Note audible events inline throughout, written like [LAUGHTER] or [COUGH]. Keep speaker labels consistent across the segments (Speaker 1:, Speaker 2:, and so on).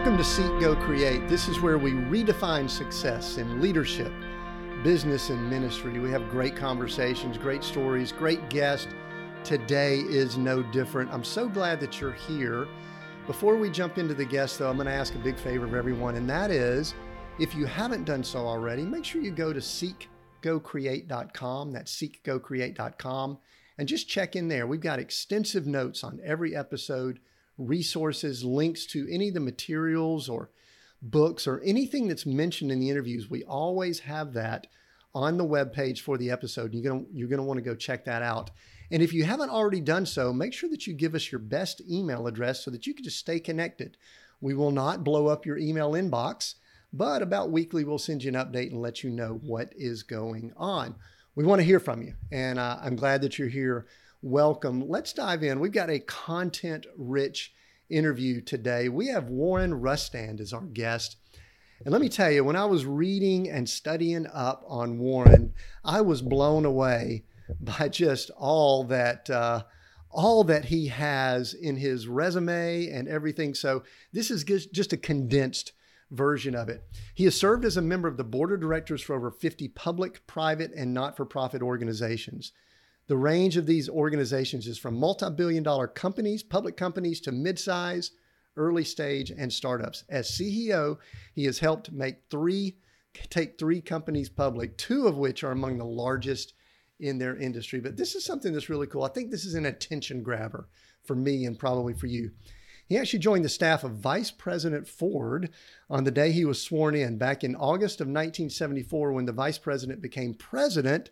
Speaker 1: Welcome to Seek Go Create. This is where we redefine success in leadership, business, and ministry. We have great conversations, great stories, great guests. Today is no different. I'm so glad that you're here. Before we jump into the guests, though, I'm going to ask a big favor of everyone, and that is if you haven't done so already, make sure you go to seekgocreate.com. That's seekgocreate.com. And just check in there. We've got extensive notes on every episode resources, links to any of the materials or books or anything that's mentioned in the interviews. We always have that on the web page for the episode. You're going you're to want to go check that out. And if you haven't already done so, make sure that you give us your best email address so that you can just stay connected. We will not blow up your email inbox, but about weekly, we'll send you an update and let you know what is going on. We want to hear from you, and uh, I'm glad that you're here welcome. Let's dive in. We've got a content rich interview today. We have Warren Rustand as our guest. And let me tell you, when I was reading and studying up on Warren, I was blown away by just all that uh, all that he has in his resume and everything. So this is just a condensed version of it. He has served as a member of the board of directors for over 50 public, private, and not-for-profit organizations. The range of these organizations is from multi billion dollar companies, public companies, to mid size, early stage, and startups. As CEO, he has helped make three, take three companies public, two of which are among the largest in their industry. But this is something that's really cool. I think this is an attention grabber for me and probably for you. He actually joined the staff of Vice President Ford on the day he was sworn in back in August of 1974 when the vice president became president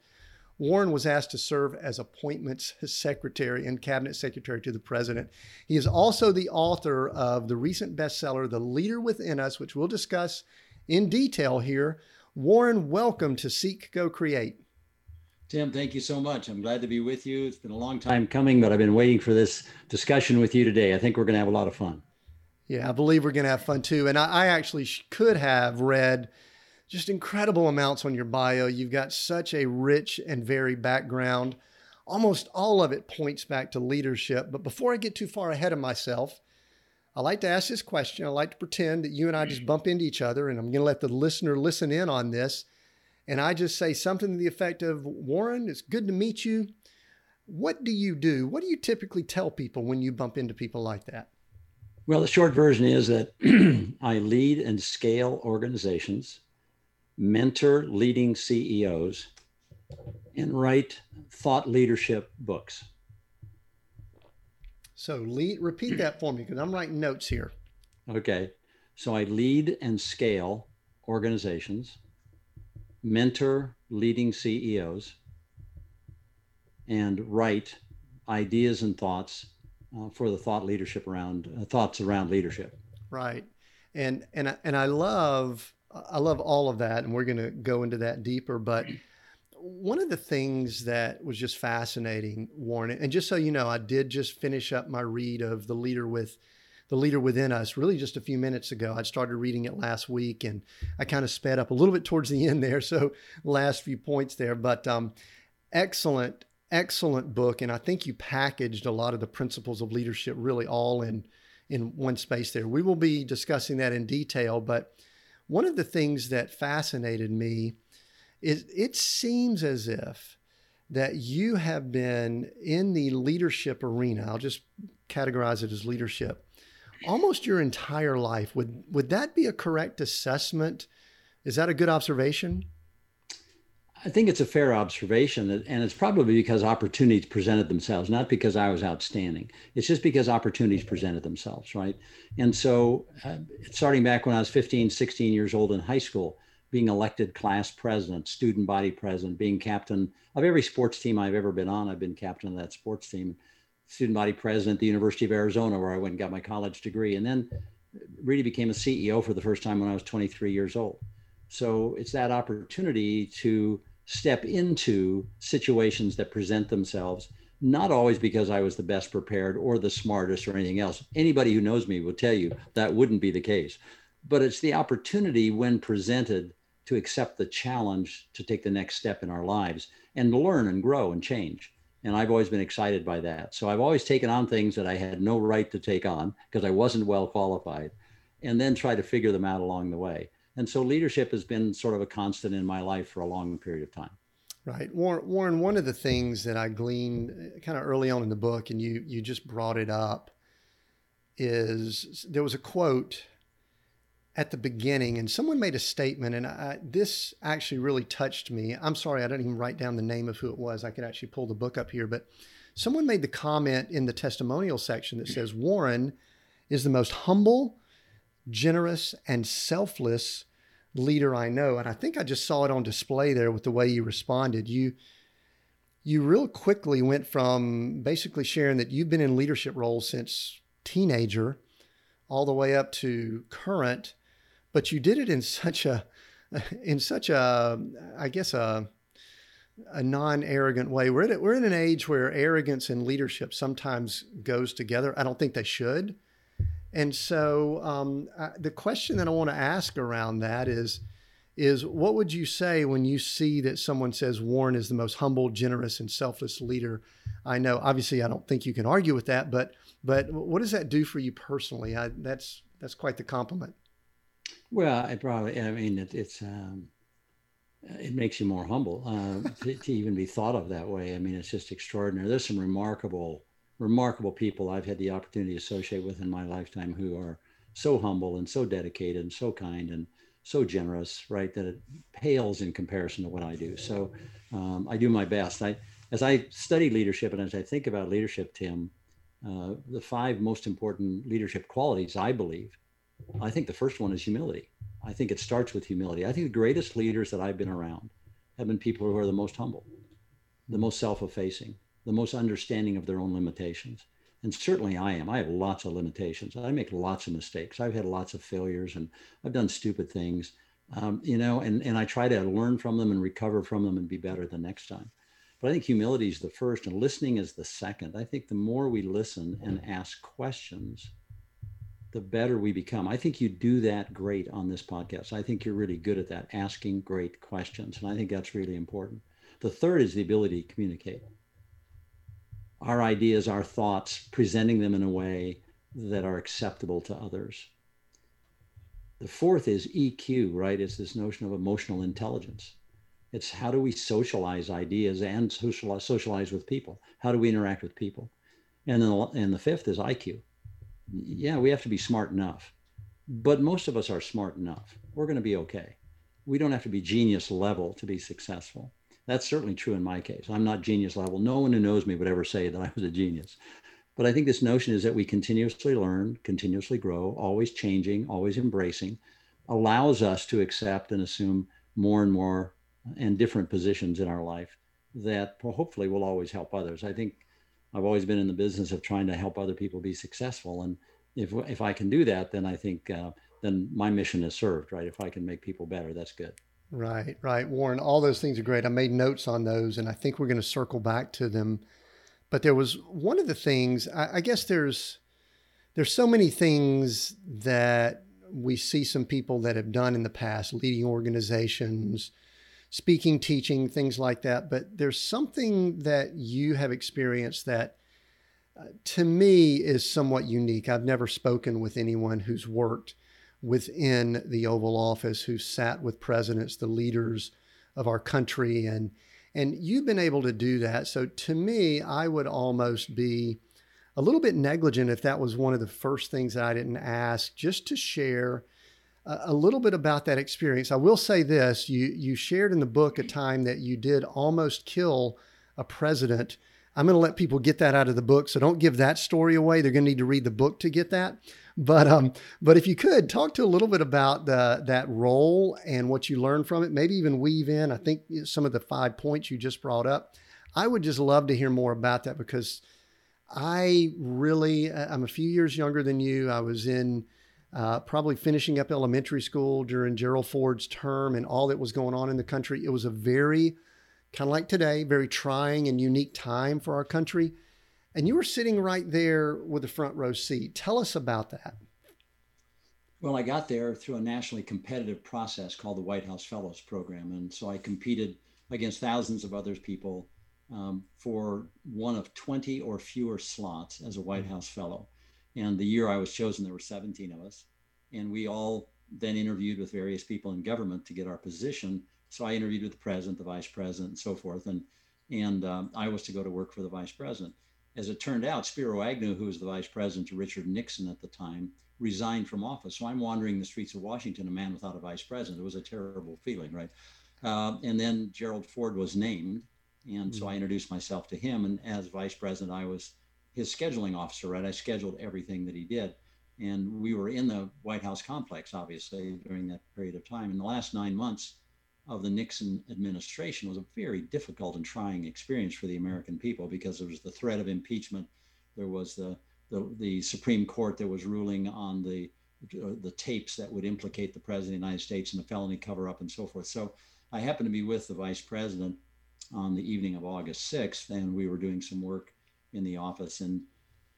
Speaker 1: Warren was asked to serve as appointments secretary and cabinet secretary to the president. He is also the author of the recent bestseller, The Leader Within Us, which we'll discuss in detail here. Warren, welcome to Seek Go Create.
Speaker 2: Tim, thank you so much. I'm glad to be with you. It's been a long time coming, but I've been waiting for this discussion with you today. I think we're going to have a lot of fun.
Speaker 1: Yeah, I believe we're going to have fun too. And I, I actually could have read just incredible amounts on your bio. You've got such a rich and varied background. Almost all of it points back to leadership. But before I get too far ahead of myself, I like to ask this question. I like to pretend that you and I just bump into each other, and I'm going to let the listener listen in on this. And I just say something to the effect of Warren, it's good to meet you. What do you do? What do you typically tell people when you bump into people like that?
Speaker 2: Well, the short version is that [CLEARS THROAT] I lead and scale organizations mentor leading CEOs, and write thought leadership books.
Speaker 1: So lead, repeat that for me because I'm writing notes here.
Speaker 2: Okay. So I lead and scale organizations, mentor leading CEOs, and write ideas and thoughts uh, for the thought leadership around uh, thoughts around leadership.
Speaker 1: Right. And and and I love I love all of that, and we're going to go into that deeper. But one of the things that was just fascinating, Warren, and just so you know, I did just finish up my read of the leader with the leader within us really just a few minutes ago. I started reading it last week, and I kind of sped up a little bit towards the [LAUGHS] end there. So last few points there, but um, excellent, excellent book, and I think you packaged a lot of the principles of leadership really all in in one space there. We will be discussing that in detail, but one of the things that fascinated me is it seems as if that you have been in the leadership arena. I'll just categorize it as leadership almost your entire life. Would would that be a correct assessment? Is that a good observation?
Speaker 2: I think it's a fair observation, and it's probably because opportunities presented themselves, not because I was outstanding. It's just because opportunities presented themselves, right? And so, uh, starting back when I was 15, 16 years old in high school, being elected class president, student body president, being captain of every sports team I've ever been on, I've been captain of that sports team, student body president at the University of Arizona, where I went and got my college degree, and then really became a CEO for the first time when I was 23 years old. So it's that opportunity to step into situations that present themselves, not always because I was the best prepared or the smartest or anything else. Anybody who knows me will tell you that wouldn't be the case. But it's the opportunity when presented to accept the challenge to take the next step in our lives and learn and grow and change. And I've always been excited by that. So I've always taken on things that I had no right to take on because I wasn't well qualified. and then try to figure them out along the way. And so leadership has been sort of a constant in my life for a long period of time.
Speaker 1: Right. Warren, one of the things that I gleaned uh, kind of early on in the book, and you, you just brought it up, is there was a quote at the beginning, and someone made a statement, and I, this actually really touched me. I'm sorry, I didn't even write down the name of who it was. I could actually pull the book up here, but someone made the comment in the testimonial section that says Warren is the most humble, generous, and selfless leader I know. And I think I just saw it on display there with the way you responded. You you real quickly went from basically sharing that you've been in leadership roles since teenager all the way up to current but you did it in such a in such a I guess a a non-arrogant way. We're at we're in an age where arrogance and leadership sometimes goes together. I don't think they should. And so um, I, the question that I want to ask around that is is what would you say when you see that someone says Warren is the most humble, generous, and selfless leader I know? Obviously, I don't think you can argue with that, but but what does that do for you personally? I, that's that's quite the compliment.
Speaker 2: Well, I probably, I mean, it, it's, um, it makes you more humble uh, to, to, even be thought of that way. I mean, it's just extraordinary. There's some remarkable, remarkable people I've had the opportunity to associate with in my lifetime who are so humble and so dedicated and so kind and so generous, right? That it pales in comparison to what I do. So um, I do my best. I, as I study leadership and as I think about leadership, Tim, uh, the five most important leadership qualities I believe I think the first one is humility. I think it starts with humility. I think the greatest leaders that I've been around have been people who are the most humble, the most self effacing, the most understanding of their own limitations. And certainly I am. I have lots of limitations. I make lots of mistakes. I've had lots of failures and I've done stupid things, um, you know, and, and I try to learn from them and recover from them and be better the next time. But I think humility is the first and listening is the second. I think the more we listen and ask questions, the better we become. I think you do that great on this podcast. I think you're really good at that, asking great questions. And I think that's really important. The third is the ability to communicate our ideas, our thoughts, presenting them in a way that are acceptable to others. The fourth is EQ, right? It's this notion of emotional intelligence. It's how do we socialize ideas and socialize, socialize with people? How do we interact with people? And then and the fifth is IQ yeah, we have to be smart enough. But most of us are smart enough. We're going to be okay. We don't have to be genius level to be successful. That's certainly true in my case. I'm not genius level. No one who knows me would ever say that I was a genius. But I think this notion is that we continuously learn, continuously grow, always changing, always embracing, allows us to accept and assume more and more and different positions in our life that hopefully will always help others. I think I've always been in the business of trying to help other people be successful. And if, if I can do that, then I think uh, then my mission is served, right? If I can make people better, that's good.
Speaker 1: Right, right. Warren, all those things are great. I made notes on those and I think we're going to circle back to them. But there was one of the things, I, I guess there's, there's so many things that we see some people that have done in the past, leading organizations, speaking, teaching, things like that. But there's something that you have experienced that uh, to me is somewhat unique. I've never spoken with anyone who's worked within the Oval Office, who sat with presidents, the leaders of our country, and and you've been able to do that. So to me, I would almost be a little bit negligent if that was one of the first things that I didn't ask, just to share a little bit about that experience. I will say this: you you shared in the book a time that you did almost kill a president. I'm going to let people get that out of the book, so don't give that story away. They're going to need to read the book to get that. But um, but if you could talk to a little bit about the that role and what you learned from it, maybe even weave in. I think some of the five points you just brought up. I would just love to hear more about that because I really I'm a few years younger than you. I was in uh, probably finishing up elementary school during Gerald Ford's term and all that was going on in the country. It was a very, kind of like today, very trying and unique time for our country. And you were sitting right there with the front row seat. Tell us about that.
Speaker 2: Well, I got there through a nationally competitive process called the White House Fellows Program. And so I competed against thousands of other people um, for one of 20 or fewer slots as a White. House Fellow. And the year I was chosen, there were 17 of us. and we all then interviewed with various people in government to get our position. So I interviewed with the president, the vice president, and so forth, and and um, I was to go to work for the vice president. As it turned out, Spiro Agnew, who was the vice president to Richard Nixon at the time, resigned from office. So I'm wandering the streets of Washington, a man without a vice president. It was a terrible feeling, right? Uh, and then Gerald Ford was named, and so I mm-hmm. introduced myself to him. And as vice president, I was his scheduling officer, right? I scheduled everything that he did. And we were in the White House complex, obviously, during that period of time. In the last nine months of the Nixon administration was a very difficult and trying experience for the American people because there was the threat of impeachment. There was the, the, the Supreme Court that was ruling on the, the tapes that would implicate the President of the United States in the felony cover up and so forth. So I happened to be with the Vice President on the evening of August 6th, and we were doing some work in the office. And,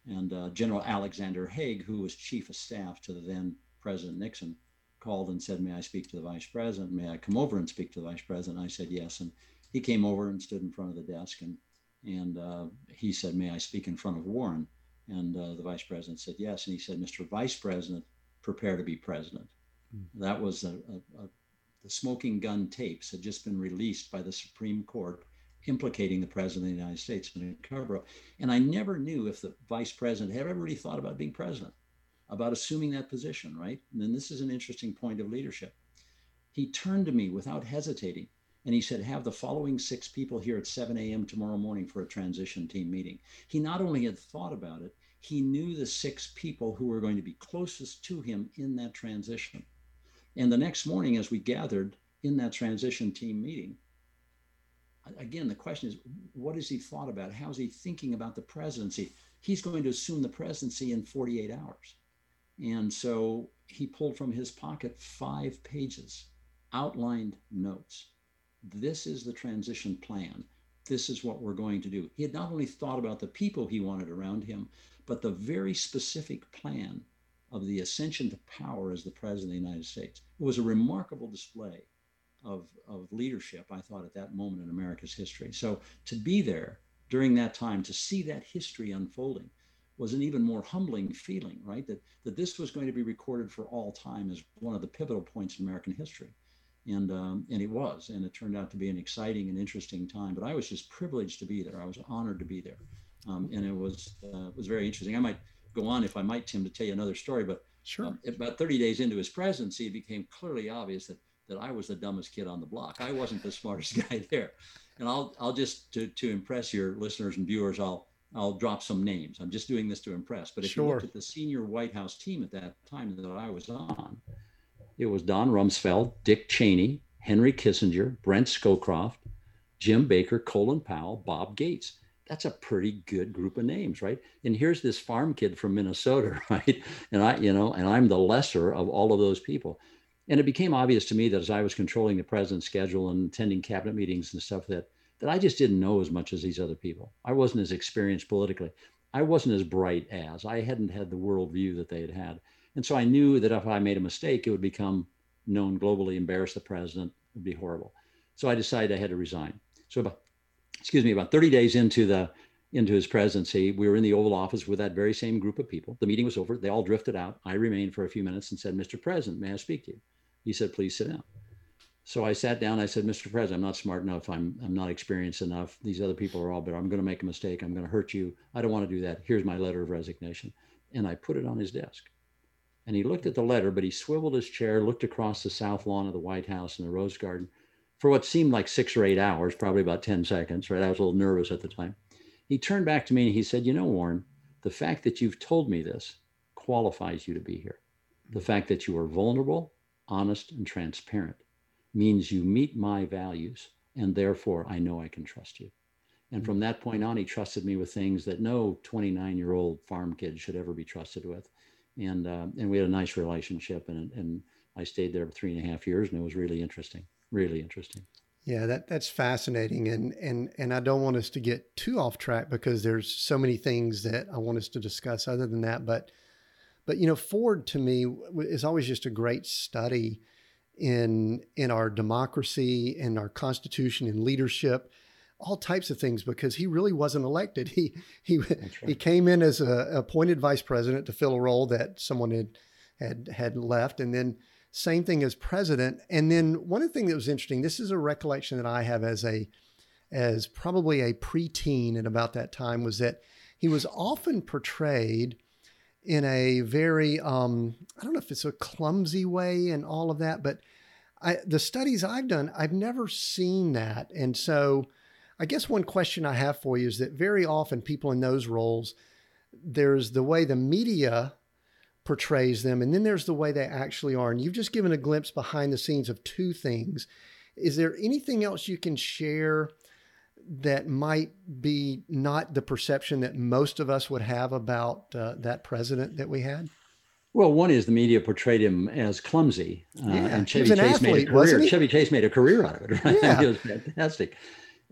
Speaker 2: and uh, General Alexander Haig, who was chief of staff to the then President Nixon, called and said, May I speak to the vice president? May I come over and speak to the vice president? I said, Yes. And he came over and stood in front of the desk and, and uh, he said, May I speak in front of Warren? And uh, the vice president said, Yes. And he said, Mr. Vice President, prepare to be president. Mm-hmm. That was a, a, a, the smoking gun tapes had just been released by the Supreme Court implicating the president of the United States in a cover up. And I never knew if the vice president had ever really thought about being president, about assuming that position, right? And then this is an interesting point of leadership. He turned to me without hesitating and he said, Have the following six people here at 7 a.m. tomorrow morning for a transition team meeting. He not only had thought about it, he knew the six people who were going to be closest to him in that transition. And the next morning, as we gathered in that transition team meeting, again, the question is, what has he thought about? How's he thinking about the presidency? He's going to assume the presidency in 48 hours. And so he pulled from his pocket five pages, outlined notes. This is the transition plan. This is what we're going to do. He had not only thought about the people he wanted around him, but the very specific plan of the ascension to power as the president of the United States. It was a remarkable display of, of leadership, I thought, at that moment in America's history. So to be there during that time, to see that history unfolding, was an even more humbling feeling, right? That, that this was going to be recorded for all time as one of the pivotal points in American history. And, um, and it was, and it turned out to be an exciting and interesting time. But I was just privileged to be there. I was honored to be there. Um, and it was, uh, was very interesting. I might go on, if I might, Tim, to tell you another story, but
Speaker 1: sure. Um,
Speaker 2: about 30 days into his presidency, it became clearly obvious that that I was the dumbest kid on the block. I wasn't the smartest [LAUGHS] guy there. And I'll I'll just to to impress your listeners and viewers, I'll I'll drop some names. I'm just doing this to impress. But if sure. you look at the senior White House team at that time that I was on, it was Don Rumsfeld, Dick Cheney, Henry Kissinger, Brent Scowcroft, Jim Baker, Colin Powell, Bob Gates. That's a pretty good group of names, right? And here's this farm kid from Minnesota, [LAUGHS] right? And I, you know, and I'm the lesser of all of those people. And it became obvious to me that as I was controlling the president's schedule and attending cabinet meetings and stuff that that I just didn't know as much as these other people. I wasn't as experienced politically. I wasn't as bright as. I hadn't had the worldview that they had had. And so I knew that if I made a mistake, it would become known globally, embarrass the president, it would be horrible. So I decided I had to resign. So about, excuse me, about 30 days into the into his presidency, we were in the Oval Office with that very same group of people. The meeting was over. They all drifted out. I remained for a few minutes and said, Mr. President, may I speak to you? He said, please sit down. So I sat down. I said, Mr. President, I'm not smart enough. I'm, I'm not experienced enough. These other people are all better. I'm going to make a mistake. I'm going to hurt you. I don't want to do that. Here's my letter of resignation. And I put it on his desk. And he looked at the letter, but he swiveled his chair, looked across the south lawn of the White House and the Rose Garden for what seemed like six or eight hours, probably about 10 seconds, right? I was a little nervous at the time. He turned back to me and he said, You know, Warren, the fact that you've told me this qualifies you to be here. The fact that you are vulnerable honest, and transparent means you meet my values, and therefore I know I can trust you. And from that point on, he trusted me with things that no 29 year old farm kid should ever be trusted with. And, uh, and we had a nice relationship, and, and I stayed there for three and a half years, and it was really interesting, really interesting.
Speaker 1: Yeah, that that's fascinating, and and and I don't want us to get too off track because there's so many things that I want us to discuss other than that. But but you know, Ford to me is always just a great study in in our democracy in our constitution in leadership, all types of things. Because he really wasn't elected. [LAUGHS] He he right. he came in as a appointed vice president to fill a role that someone had had had left, and then same thing as president. And then one of the things that was interesting. This is a recollection that I have as a as probably a preteen at about that time was that he was often portrayed in a very um, I don't know if it's a clumsy way and all of that, but I, the studies I've done, I've never seen that, and so I guess one question I have for you is that very often people in those roles, there's the way the media portrays them, and then there's the way they actually are. And you've just given a glimpse behind the scenes of two things. Is there anything else you can share that might be not the perception that most of us would have about uh, that president that we had?
Speaker 2: Well, one is the media portrayed him as clumsy, uh,
Speaker 1: Yeah,
Speaker 2: and Chevy
Speaker 1: an
Speaker 2: Chase
Speaker 1: athlete,
Speaker 2: made a career. Chevy Chase made a career out of it, [LAUGHS] right?
Speaker 1: Yeah.
Speaker 2: it was fantastic.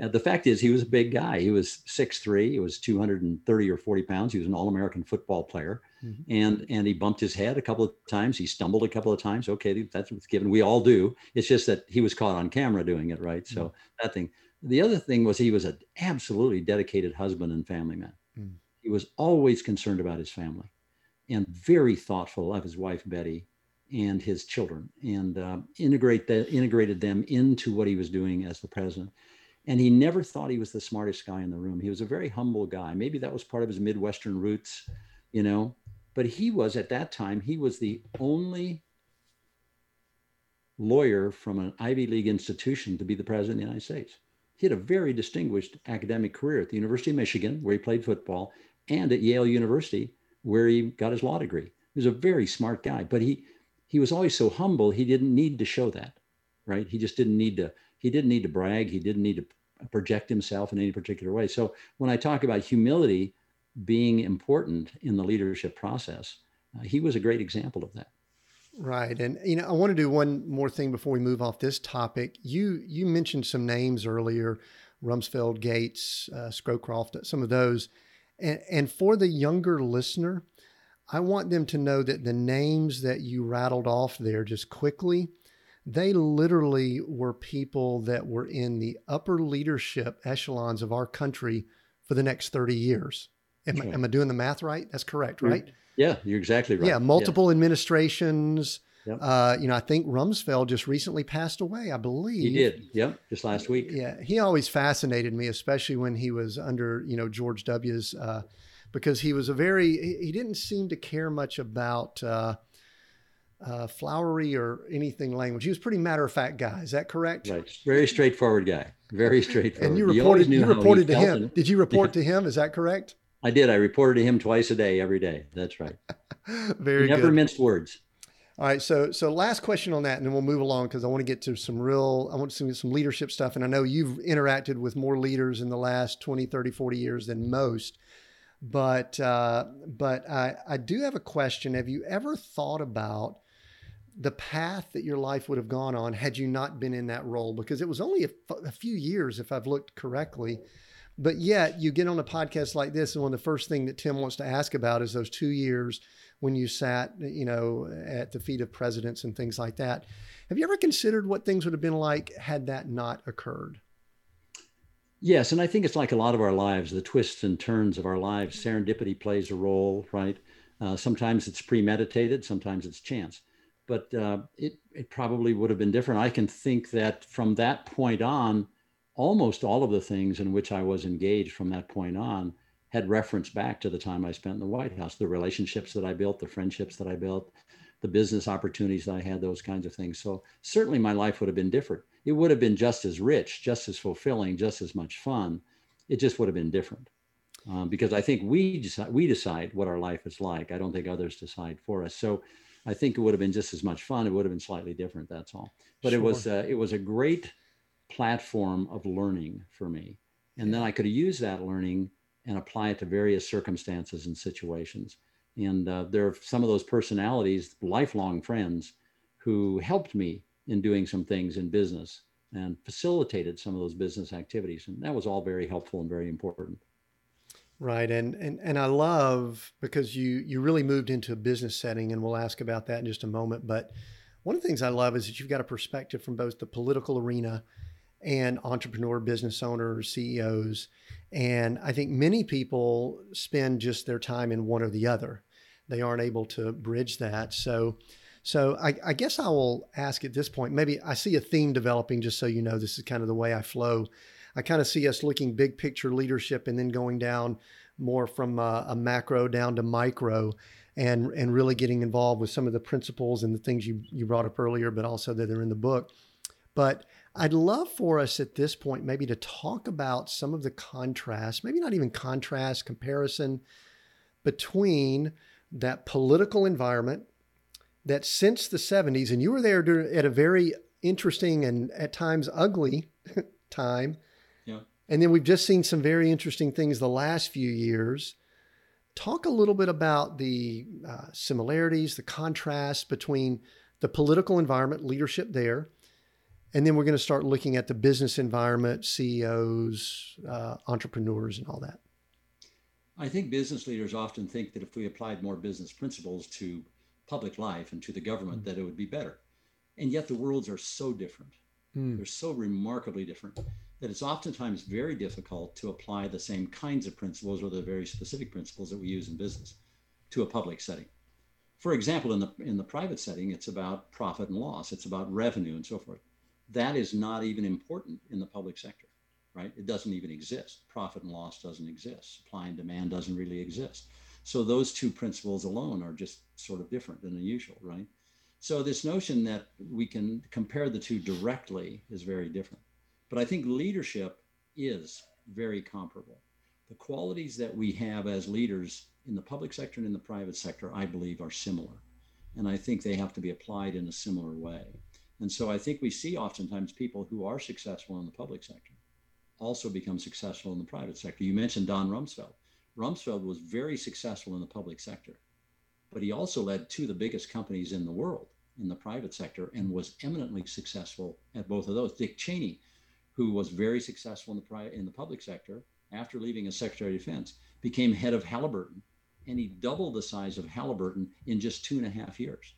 Speaker 2: Uh, the fact is, he was a big guy. He was 6'3", he was 230 or 40 pounds. He was an All-American football player.
Speaker 1: Mhm.
Speaker 2: And and he bumped his head a couple of times. He stumbled a couple of times. Okay, that's what's given. We all do. It's just that he was caught on camera doing it, right? So that thing. The other thing was he was an absolutely dedicated husband and family man.
Speaker 1: Mm.
Speaker 2: He was always concerned about his family and very thoughtful of his wife Betty and his children, and uh, integrate the, integrated them into what he was doing as the president. And he never thought he was the smartest guy in the room. He was a very humble guy. Maybe that was part of his Midwestern roots, you know. But he was at that time. He was the only lawyer from an Ivy League institution to be the president of the United States. He had a very distinguished academic career at the University of Michigan, where he played football, and at Yale University, where he got his law degree. He was a very smart guy, but he he was always so humble. He didn't need to show that, right? He just didn't need to. He didn't need to brag. He didn't need to project himself in any particular way. So when I talk about humility being important in the leadership process, uh, he was a great example of that.
Speaker 1: Right. And you know, I want to do one more thing before we move off this topic. You you mentioned some names earlier, Rumsfeld, Gates, uh, Scowcroft, some of those. And, and for the younger listener, I want them to know that the names that you rattled off there just quickly, they literally were people that were in the upper leadership echelons of our country for the next 30 years. Am, I-
Speaker 2: Sure.
Speaker 1: am I doing the math right? That's correct, right?
Speaker 2: Yeah, you're exactly right.
Speaker 1: Yeah, multiple administrations.
Speaker 2: Yep.
Speaker 1: Uh, you know, I think Rumsfeld just recently passed away, I believe.
Speaker 2: He did. Yep, just last week.
Speaker 1: Yeah, he always fascinated me, especially when he was under, you know, George W.'s, uh, because he was a very, he, didn't seem to care much about uh, uh, flowery or anything language. He was pretty matter of fact guy. Is that correct?
Speaker 2: Right. Very straightforward guy. Very straightforward.
Speaker 1: And you reported, you reported to him. Did you report [LAUGHS] to him? Is that correct?
Speaker 2: I did. I reported to him twice a day, every day. That's right. [LAUGHS]
Speaker 1: Very
Speaker 2: He never
Speaker 1: good.
Speaker 2: minced words.
Speaker 1: All right, so so last question on that, and then we'll move along because I want to get to some real, I want to see some leadership stuff, and I know you've interacted with more leaders in the last 20, 30, 40 years than most, but uh, but I, I do have a question. Have you ever thought about the path that your life would have gone on had you not been in that role? Because it was only a, f- a few years, if I've looked correctly. But yet, you get on a podcast like this, and one of the first thing that Tim wants to ask about is those two years when you sat, you know, at the feet of presidents and things like that. Have you ever considered what things would have been like had that not occurred?
Speaker 2: Yes, and I think it's like a lot of our lives, the twists and turns of our lives. Serendipity plays a role, right? Uh, sometimes it's premeditated, sometimes it's chance. But uh, it, it probably would have been different. I can think that from that point on, almost all of the things in which I was engaged from that point on had reference back to the time I spent in the White House, the relationships that I built, the friendships that I built, the business opportunities that I had, those kinds of things. So certainly my life would have been different. It would have been just as rich, just as fulfilling, just as much fun. It just would have been different. Um, because I think we decide, we decide what our life is like. I don't think others decide for us. So I think it would have been just as much fun. It would have been slightly different. That's all. But it was uh, it was a great platform of learning for me, and then I could use that learning and apply it to various circumstances and situations. And uh, there are some of those personalities, lifelong friends, who helped me in doing some things in business and facilitated some of those business activities. And that was all very helpful and very important.
Speaker 1: Right. And and and I love because you you really moved into a business setting and we'll ask about that in just a moment. But one of the things I love is that you've got a perspective from both the political arena and entrepreneur business owners, CEOs. And I think many people spend just their time in one or the other. they aren't able to bridge that. So, so I, I, guess I will ask at this point. Maybe I see a theme developing. Just so you know, this is kind of the way I flow. I kind of see us looking big picture leadership and then going down more from a, a macro down to micro, and and really getting involved with some of the principles and the things you you brought up earlier, but also that are in the book. But I'd love for us at this point maybe to talk about some of the contrast, maybe not even contrast, comparison between that political environment that since the 70s, and you were there at a very interesting and at times ugly [LAUGHS] time.
Speaker 2: Yeah.
Speaker 1: And then we've just seen some very interesting things the last few years. Talk a little bit about the uh, similarities, the contrast between the political environment, leadership there, and then we're going to start looking at the business environment, CEOs, uh, entrepreneurs, and all that.
Speaker 2: I think business leaders often think that if we applied more business principles to public life and to the government, mm. that it would be better. And yet the worlds are so different. Mm. They're so remarkably different that it's oftentimes very difficult to apply the same kinds of principles or the very specific principles that we use in business to a public setting. For example, in the in the private setting, it's about profit and loss, it's about revenue and so forth that is not even important in the public sector, right? It doesn't even exist. Profit and loss doesn't exist. Supply and demand doesn't really exist. So those two principles alone are just sort of different than the usual, right? So this notion that we can compare the two directly is very different. But I think leadership is very comparable. The qualities that we have as leaders in the public sector and in the private sector, I believe, are similar. And I think they have to be applied in a similar way. And so I think we see oftentimes people who are successful in the public sector also become successful in the private sector. You mentioned Don Rumsfeld. Rumsfeld was very successful in the public sector, but he also led two of the biggest companies in the world in the private sector and was eminently successful at both of those. Dick Cheney, who was very successful in the pri- in the public sector after leaving as Secretary of Defense, became head of Halliburton, and he doubled the size of Halliburton in just two and a half years.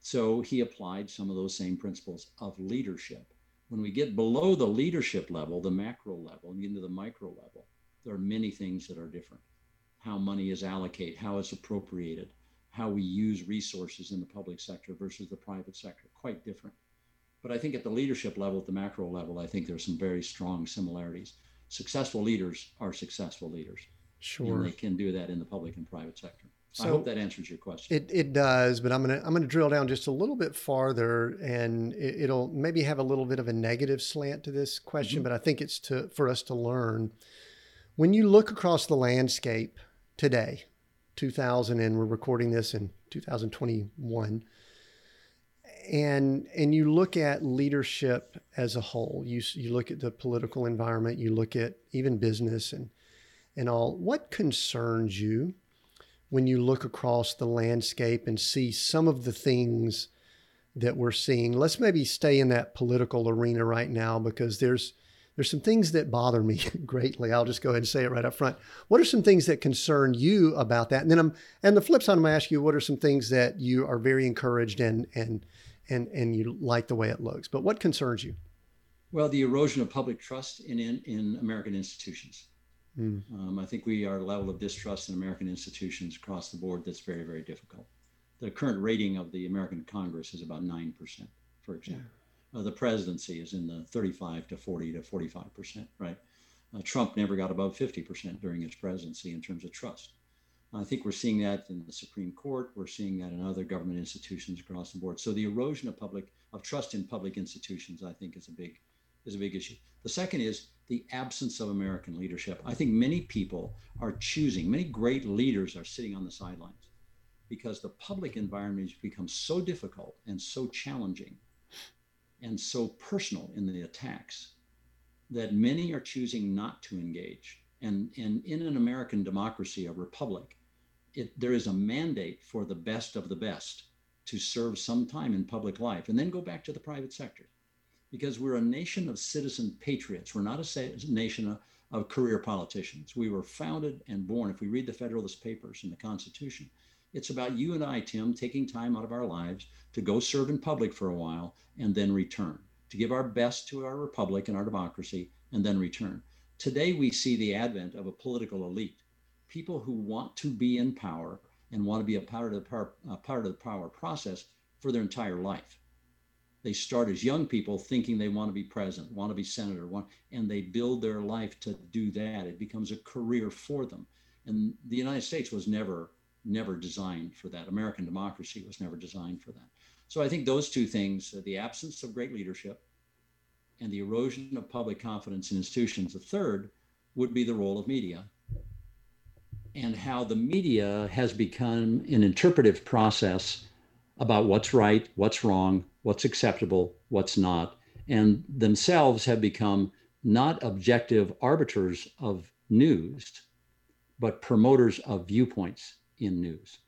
Speaker 2: So he applied some of those same principles of leadership. When we get below the leadership level, the macro level, and into the micro level, there are many things that are different. How money is allocated, how it's appropriated, how we use resources in the public sector versus the private sector, quite different. But I think at the leadership level, at the macro level, I think there's some very strong similarities. Successful leaders are successful leaders.
Speaker 1: Sure.
Speaker 2: And they can do that in the public and private sector. So I hope that answers your question.
Speaker 1: It, it does, but I'm gonna I'm gonna drill down just a little bit farther, and it, will maybe have a little bit of a negative slant to this question, mm-hmm. but I think it's to for us to learn. When you look across the landscape today, 2000, and we're recording this in 2021, and and you look at leadership as a whole, you you look at the political environment, you look at even business and and all. What concerns you? When you look across the landscape and see some of the things that we're seeing. Let's maybe stay in that political arena right now because there's there's some things that bother me [LAUGHS] greatly. I'll just go ahead and say it right up front. What are some things that concern you about that? And then I'm and the flip side, I'm to ask you what are some things that you are very encouraged and and and and you like the way it looks. But what concerns you?
Speaker 2: Well, the erosion of public trust in in, in American institutions. Mm. Um, I think we are a level of distrust in American institutions across the board that's very, very difficult. The current rating of the American Congress is about 9%, for example. Yeah. Uh, the presidency is in the 35 to 40 to 45%, right? Uh, Trump never got above 50% during his presidency in terms of trust. I think we're seeing that in the Supreme Court. We're seeing that in other government institutions across the board. So the erosion of public of trust in public institutions, I think, is a big is a big issue. The second is the absence of American leadership. I think many people are choosing, many great leaders are sitting on the sidelines because the public environment has become so difficult and so challenging and so personal in the attacks that many are choosing not to engage. And, and in an American democracy, a republic, it, there is a mandate for the best of the best to serve some time in public life and then go back to the private sector because we're a nation of citizen patriots. We're not a nation of, of career politicians. We were founded and born, if we read the Federalist Papers and the Constitution, it's about you and I, Tim, taking time out of our lives to go serve in public for a while and then return, to give our best to our republic and our democracy and then return. Today, we see the advent of a political elite, people who want to be in power and want to be a part of the power, part of the power process for their entire life. They start as young people thinking they want to be president, want to be senator, want, and they build their life to do that. It becomes a career for them. And the United States was never, never designed for that. American democracy was never designed for that. So I think those two things, uh, the absence of great leadership and the erosion of public confidence in institutions, the third would be the role of media and how the media has become an interpretive process about what's right, what's wrong, what's acceptable, what's not, and themselves have become not objective arbiters of news, but promoters of viewpoints in news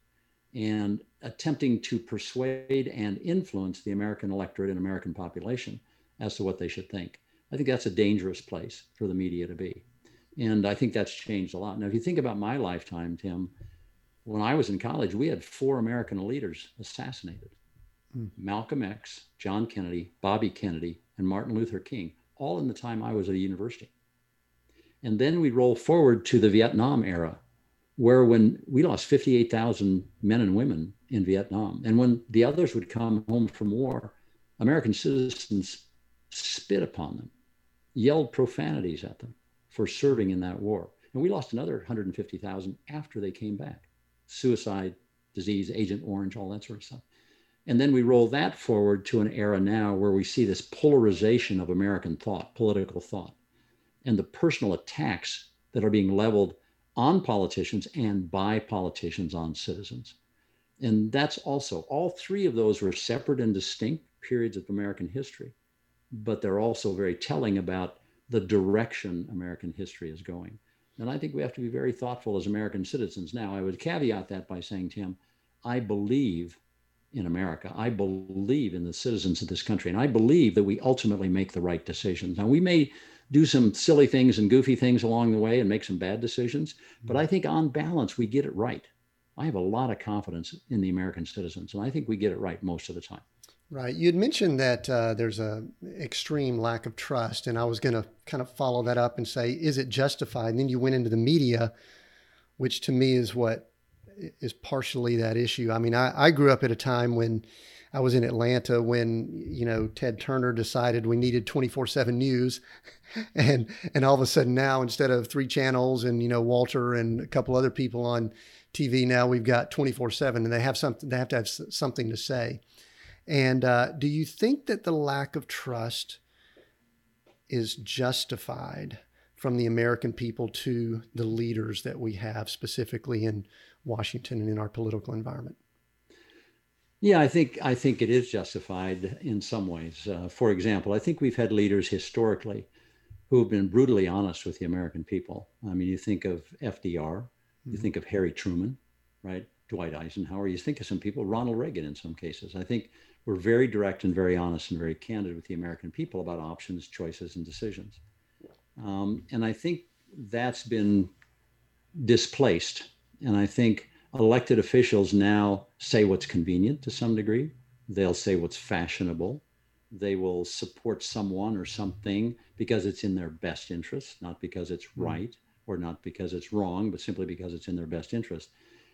Speaker 2: and attempting to persuade and influence the American electorate and American population as to what they should think. I think that's a dangerous place for the media to be. And I think that's changed a lot. Now, if you think about my lifetime, Tim, when I was in college, we had four American leaders assassinated mm. Malcolm X, John Kennedy, Bobby Kennedy, and Martin Luther King, all in the time I was at a university. And then we roll forward to the Vietnam era, where when we lost 58,000 men and women in Vietnam, and when the others would come home from war, American citizens spit upon them, yelled profanities at them for serving in that war. And we lost another 150,000 after they came back. Suicide, disease, Agent Orange, all that sort of stuff. And then we roll that forward to an era now where we see this polarization of American thought, political thought, and the personal attacks that are being leveled on politicians and by politicians on citizens. And that's also, all three of those were separate and distinct periods of American history, but they're also very telling about the direction American history is going. And I think we have to be very thoughtful as American citizens. Now, I would caveat that by saying, Tim, I believe in America. I believe in the citizens of this country. And I believe that we ultimately make the right decisions. Now, we may do some silly things and goofy things along the way and make some bad decisions, but I think on balance, we get it right. I have a lot of confidence in the American citizens, and I think we get it right most of the time.
Speaker 1: Right. You had mentioned that uh, there's a extreme lack of trust, and I was going to kind of follow that up and say, is it justified? And then you went into the media, which to me is what is partially that issue. I mean, I, I grew up at a time when I was in Atlanta when you know Ted Turner decided we needed 24/7 news, [LAUGHS] and and all of a sudden now instead of three channels and you know Walter and a couple other people on TV now we've got 24/7 and they have something they have to have something to say. And uh, do you think that the lack of trust is justified from the American people to the leaders that we have, specifically in Washington and in our political environment?
Speaker 2: Yeah, I think I think it is justified in some ways. Uh, for example, I think we've had leaders historically who have been brutally honest with the American people. I mean, you think of FDR, mm-hmm. you think of Harry Truman, right? Dwight Eisenhower. You think of some people, Ronald Reagan in some cases. I think we're very direct and very honest and very candid with the American people about options, choices, and decisions. Um, and I think that's been displaced. And I think elected officials now say what's convenient to some degree. They'll say what's fashionable. They will support someone or something because it's in their best interest, not because it's hmm. right or not because it's wrong, but simply because it's in their best interest.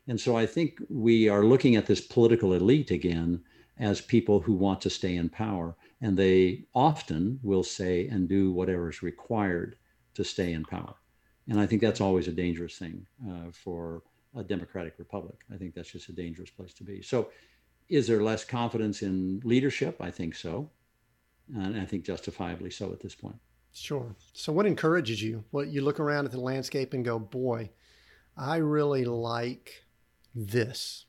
Speaker 2: And so I think we are looking at this political elite again as people who want to stay in power. And they often will say and do whatever is required to stay in power. And I think that's always a dangerous thing uh, for a democratic republic. I think that's just a dangerous place to be. So, is there less confidence in leadership? I think so. And I think justifiably so at this point.
Speaker 1: Sure. So, what encourages you? Well, you look around at the landscape and go, boy, I really like this.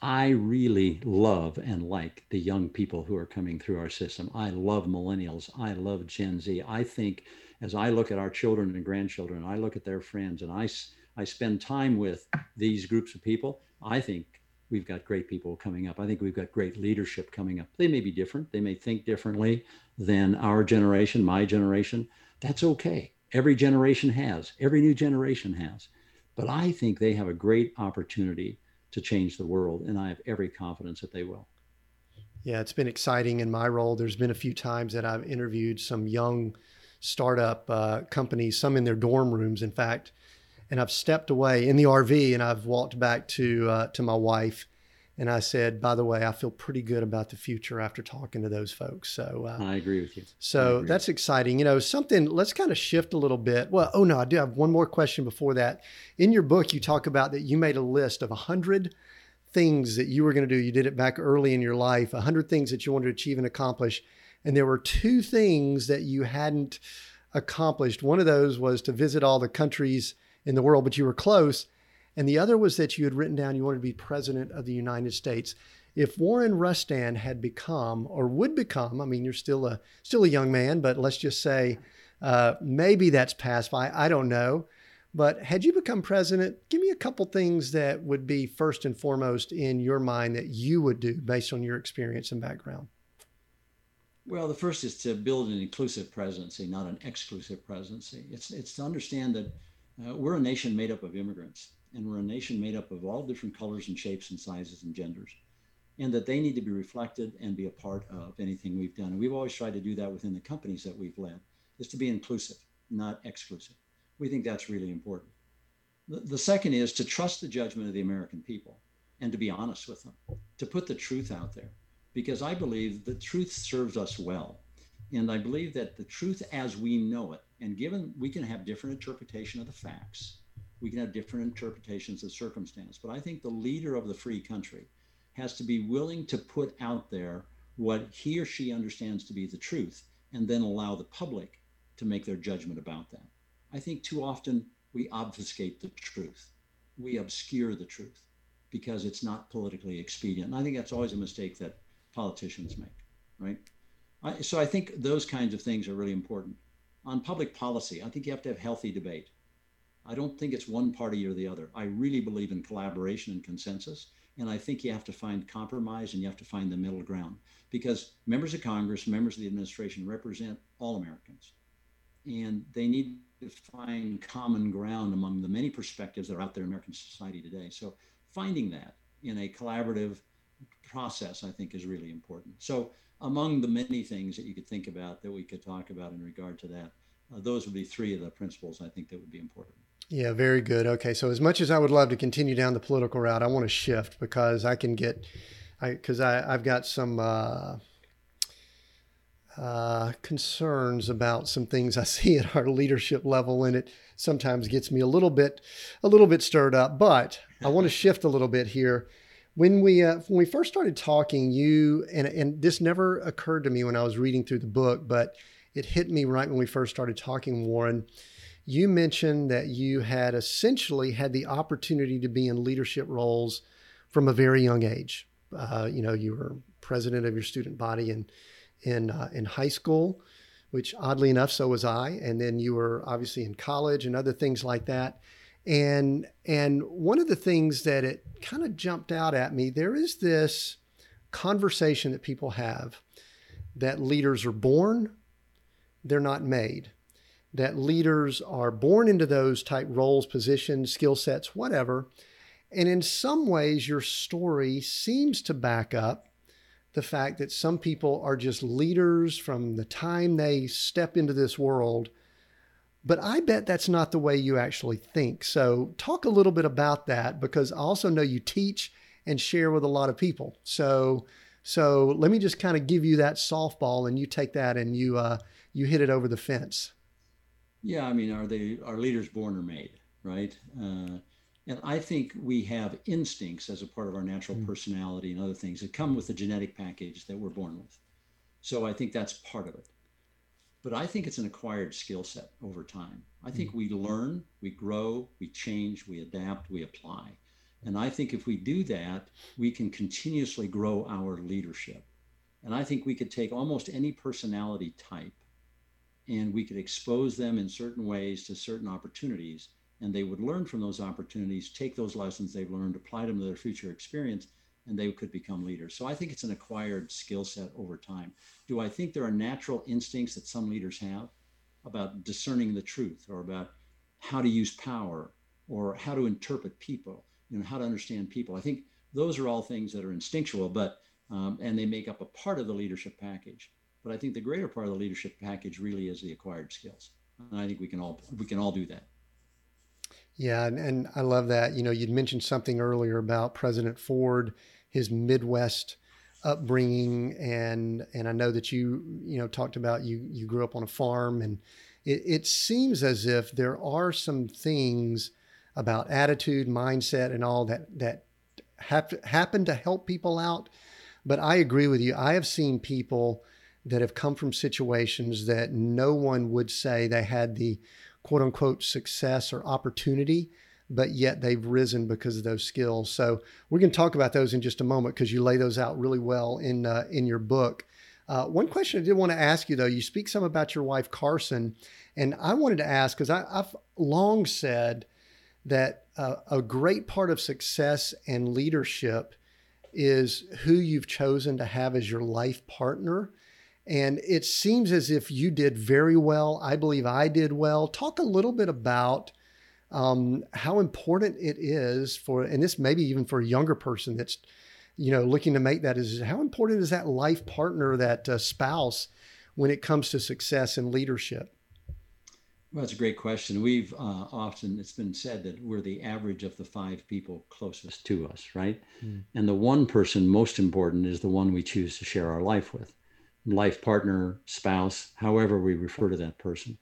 Speaker 2: I really love and like the young people who are coming through our system. I love millennials. I love Gen Z. I think as I look at our children and grandchildren, I look at their friends and I, I spend time with these groups of people, I think we've got great people coming up. I think we've got great leadership coming up. They may be different, they may think differently than our generation, my generation. That's okay. Every generation has, every new generation has. But I think they have a great opportunity to change the world. And I have every confidence that they will.
Speaker 1: Yeah, it's been exciting in my role. There's been a few times that I've interviewed some young startup uh, companies, some in their dorm rooms, in fact. and I've stepped away in the RV and I've walked back to uh, to my wife and I said, by the way, I feel pretty good about the future after talking to those folks. So
Speaker 2: uh, I agree with you.
Speaker 1: So that's exciting. You know, something. Let's kind of shift a little bit. Well, oh no, I do have one more question before that. In your book, you talk about that you made a list of a hundred things that you were going to do. You did it back early in your life. A hundred things that you wanted to achieve and accomplish, and there were two things that you hadn't accomplished. One of those was to visit all the countries in the world, but you were close. And the other was that you had written down you wanted to be president of the United States. If Warren Rustand had become or would become, I mean, you're still a still a young man, but let's just say uh, maybe that's passed by. I don't know. But had you become president, give me a couple things that would be first and foremost in your mind that you would do based on your experience and background.
Speaker 2: Well, the first is to build an inclusive presidency, not an exclusive presidency. It's, it's to understand that uh, we're a nation made up of immigrants and we're a nation made up of all different colors and shapes and sizes and genders, and that they need to be reflected and be a part of anything we've done. And we've always tried to do that within the companies that we've led, is to be inclusive, not exclusive. We think that's really important. The, second is to trust the judgment of the American people and to be honest with them, to put the truth out there, because I believe the truth serves us well. And I believe that the truth as we know it, and given we can have different interpretation of the facts, we can have different interpretations of circumstance. But I think the leader of the free country has to be willing to put out there what he or she understands to be the truth and then allow the public to make their judgment about that. I think too often we obfuscate the truth, we obscure the truth because it's not politically expedient. And I think that's always a mistake that politicians make, right? I, so I think those kinds of things are really important. On public policy, I think you have to have healthy debate. I don't think it's one party or the other. I really believe in collaboration and consensus. And I think you have to find compromise and you have to find the middle ground because members of Congress, members of the administration represent all Americans. And they need to find common ground among the many perspectives that are out there in American society today. So finding that in a collaborative process, I think, is really important. So among the many things that you could think about that we could talk about in regard to that, uh, those would be three of the principles I think that would be important.
Speaker 1: Yeah, very good. Okay, so as much as I would love to continue down the political route, I want to shift because I can get, I because I I've got some uh, uh, concerns about some things I [LAUGHS] see at our leadership level, and it sometimes gets me a little bit a little bit stirred up. But I want to [LAUGHS] shift a little bit here. When we uh, when we first started talking, you and and this never occurred to me when I was reading through the book, but it hit me right when we first started talking, Warren you mentioned that you had essentially had the opportunity to be in leadership roles from a very young age. Uh, you know, you were president of your student body in in uh, in high school, which oddly enough, so was I. And then you were obviously in college and other things like that. And and one of the things that it kind of jumped out at me, there is this conversation that people have that leaders are born, they're not made that leaders are born into those type roles, positions, skill sets, whatever. And in some ways, your story seems to back up the fact that some people are just leaders from the time they step into this world. But I bet that's not the way you actually think. So, talk a little bit about that because I also know you teach and share with a lot of people. So, so let me just kind of give you that softball, and you take that and you uh, you hit it over the fence.
Speaker 2: Yeah, I mean, are they are leaders born or made, right? Uh, and I think we have instincts as a part of our natural mm. personality and other things that come with the genetic package that we're born with. So I think that's part of it. But I think it's an acquired skill set over time. I think mm. we learn, we grow, we change, we adapt, we apply. And I think if we do that, we can continuously grow our leadership. And I think we could take almost any personality type and we could expose them in certain ways to certain opportunities and they would learn from those opportunities take those lessons they've learned apply them to their future experience and they could become leaders. So i think it's an acquired skill set over time. Do i think there are natural instincts that some leaders have about discerning the truth or about how to use power or how to interpret people you know how to understand people? I think those are all things that are instinctual but um, and they make up a part of the leadership package but I think the greater part of the leadership package really is the acquired skills. And I think we can all we can all do that.
Speaker 1: Yeah, and, and I love that. You know, you'd mentioned something earlier about President Ford, his Midwest upbringing, and and I know that you you know talked about you you grew up on a farm, and it, it seems as if there are some things about attitude, mindset, and all that that have happen to help people out. But I agree with you. I have seen people that have come from situations that no one would say they had the quote unquote success or opportunity, but yet they've risen because of those skills. So we're going to talk about those in just a moment because you lay those out really well in uh, in your book. Uh, one question I did want to ask you though, you speak some about your wife Carson, and I wanted to ask because I've long said that uh, a great part of success and leadership is who you've chosen to have as your life partner. And it seems as if you did very well. I believe I did well. Talk a little bit about um, how important it is for, and this maybe even for a younger person that's, you know, looking to make that is how important is that life partner, that uh, spouse, when it comes to success and leadership?
Speaker 2: Well, that's a great question. We've uh, often, it's been said that we're the average of the five people closest to us, right? Mm. And the one person most important is the one we choose to share our life with life partner, spouse, however we refer to that person.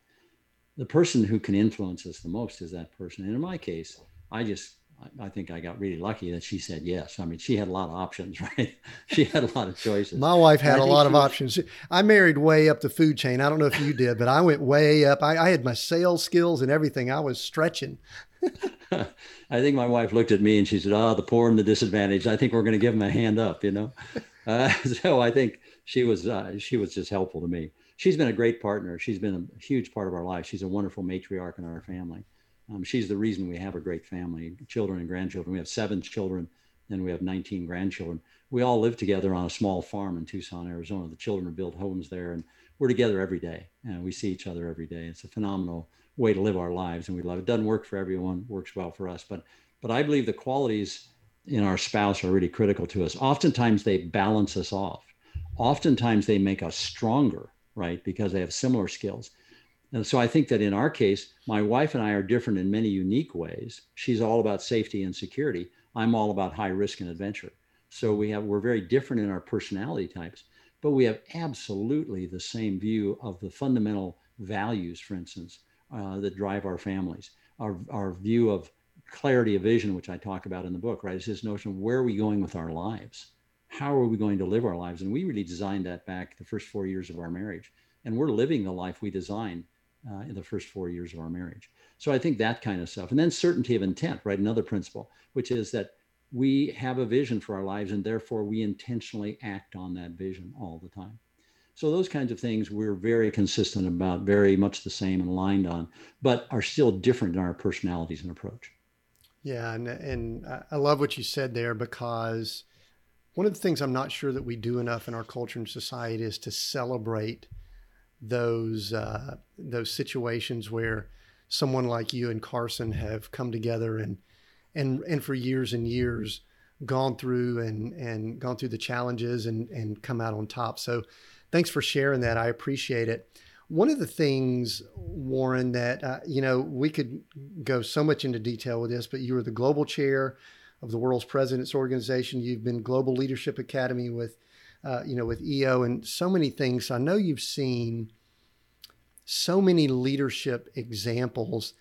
Speaker 2: The person who can influence us the most is that person. And in my case, I just, I think I got really lucky that she said yes. I mean, she had a lot of options, [LAUGHS] right? she had a lot of choices.
Speaker 1: My wife had a lot of was, options. I married way up the food chain. I don't know if you did, but I went way up. I, I had my sales skills and everything. I was stretching. [LAUGHS]
Speaker 2: I think my wife looked at me and she said, "Oh, the poor and the disadvantaged. I think we're going to give them a hand up," you know. [LAUGHS] Uh, so I think she was uh, she was just helpful to me. She's been a great partner. She's been a huge part of our life. She's a wonderful matriarch in our family. Um, she's the reason we have a great family, children and grandchildren. We have seven children, and we have 19 grandchildren. We all live together on a small farm in Tucson, Arizona. The children build homes there, and we're together every day. And we see each other every day. It's a phenomenal way to live our lives, and we love it. Doesn't work for everyone, works well for us, but but I believe the qualities in our spouse are really critical to us. Oftentimes they balance us off oftentimes they make us stronger, right? Because they have similar skills. And so I think that in our case, my wife and I are different in many unique ways. She's all about safety and security. I'm all about high risk and adventure. So we have we're very different in our personality types, but we have absolutely the same view of the fundamental values, for instance, uh, that drive our families. Our our view of clarity of vision, which I talk about in the book, right? Is this notion of where are we going with our lives? How are we going to live our lives? And we really designed that back the first four years of our marriage. And we're living the life we designed uh, in the first four years of our marriage. So I think that kind of stuff. And then certainty of intent, right? Another principle, which is that we have a vision for our lives and therefore we intentionally act on that vision all the time. So those kinds of things we're very consistent about, very much the same and aligned on, but are still different in our personalities and approach.
Speaker 1: Yeah, and and I love what you said there because one of the things I'm not sure that we do enough in our culture and society is to celebrate those uh, those situations where someone like you and Carson have come together and and and for years and years gone through and and gone through the challenges and and come out on top. So thanks for sharing that. I appreciate it. One of the things, Warren, that uh, you know we could go so much into detail with this, but you were the global chair of the world's presidents organization. You've been Global Leadership Academy with, uh, you know, with EO and so many things. I know you've seen so many leadership examples.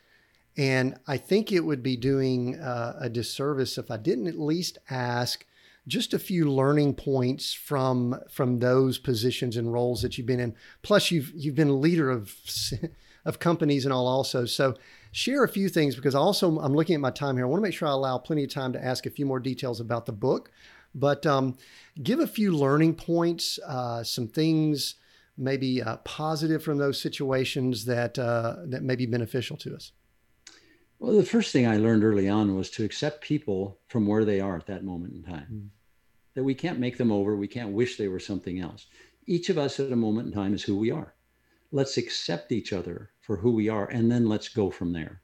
Speaker 1: And I think it would be doing uh, a disservice if I didn't at least ask just a few learning points from from those positions and roles that you've been in. Plus, you've you've been a leader of [LAUGHS] of companies and all also. So share a few things because also I'm looking at my time here. I want to make sure I allow plenty of time to ask a few more details about the book, but um, give a few learning points, uh, some things maybe uh, positive from those situations that uh, that may be beneficial to us.
Speaker 2: Well, the first thing I learned early on was to accept people from where they are at that moment in time. Mm. That we can't make them over, we can't wish they were something else. Each of us at a moment in time is who we are. Let's accept each other for who we are, and then let's go from there.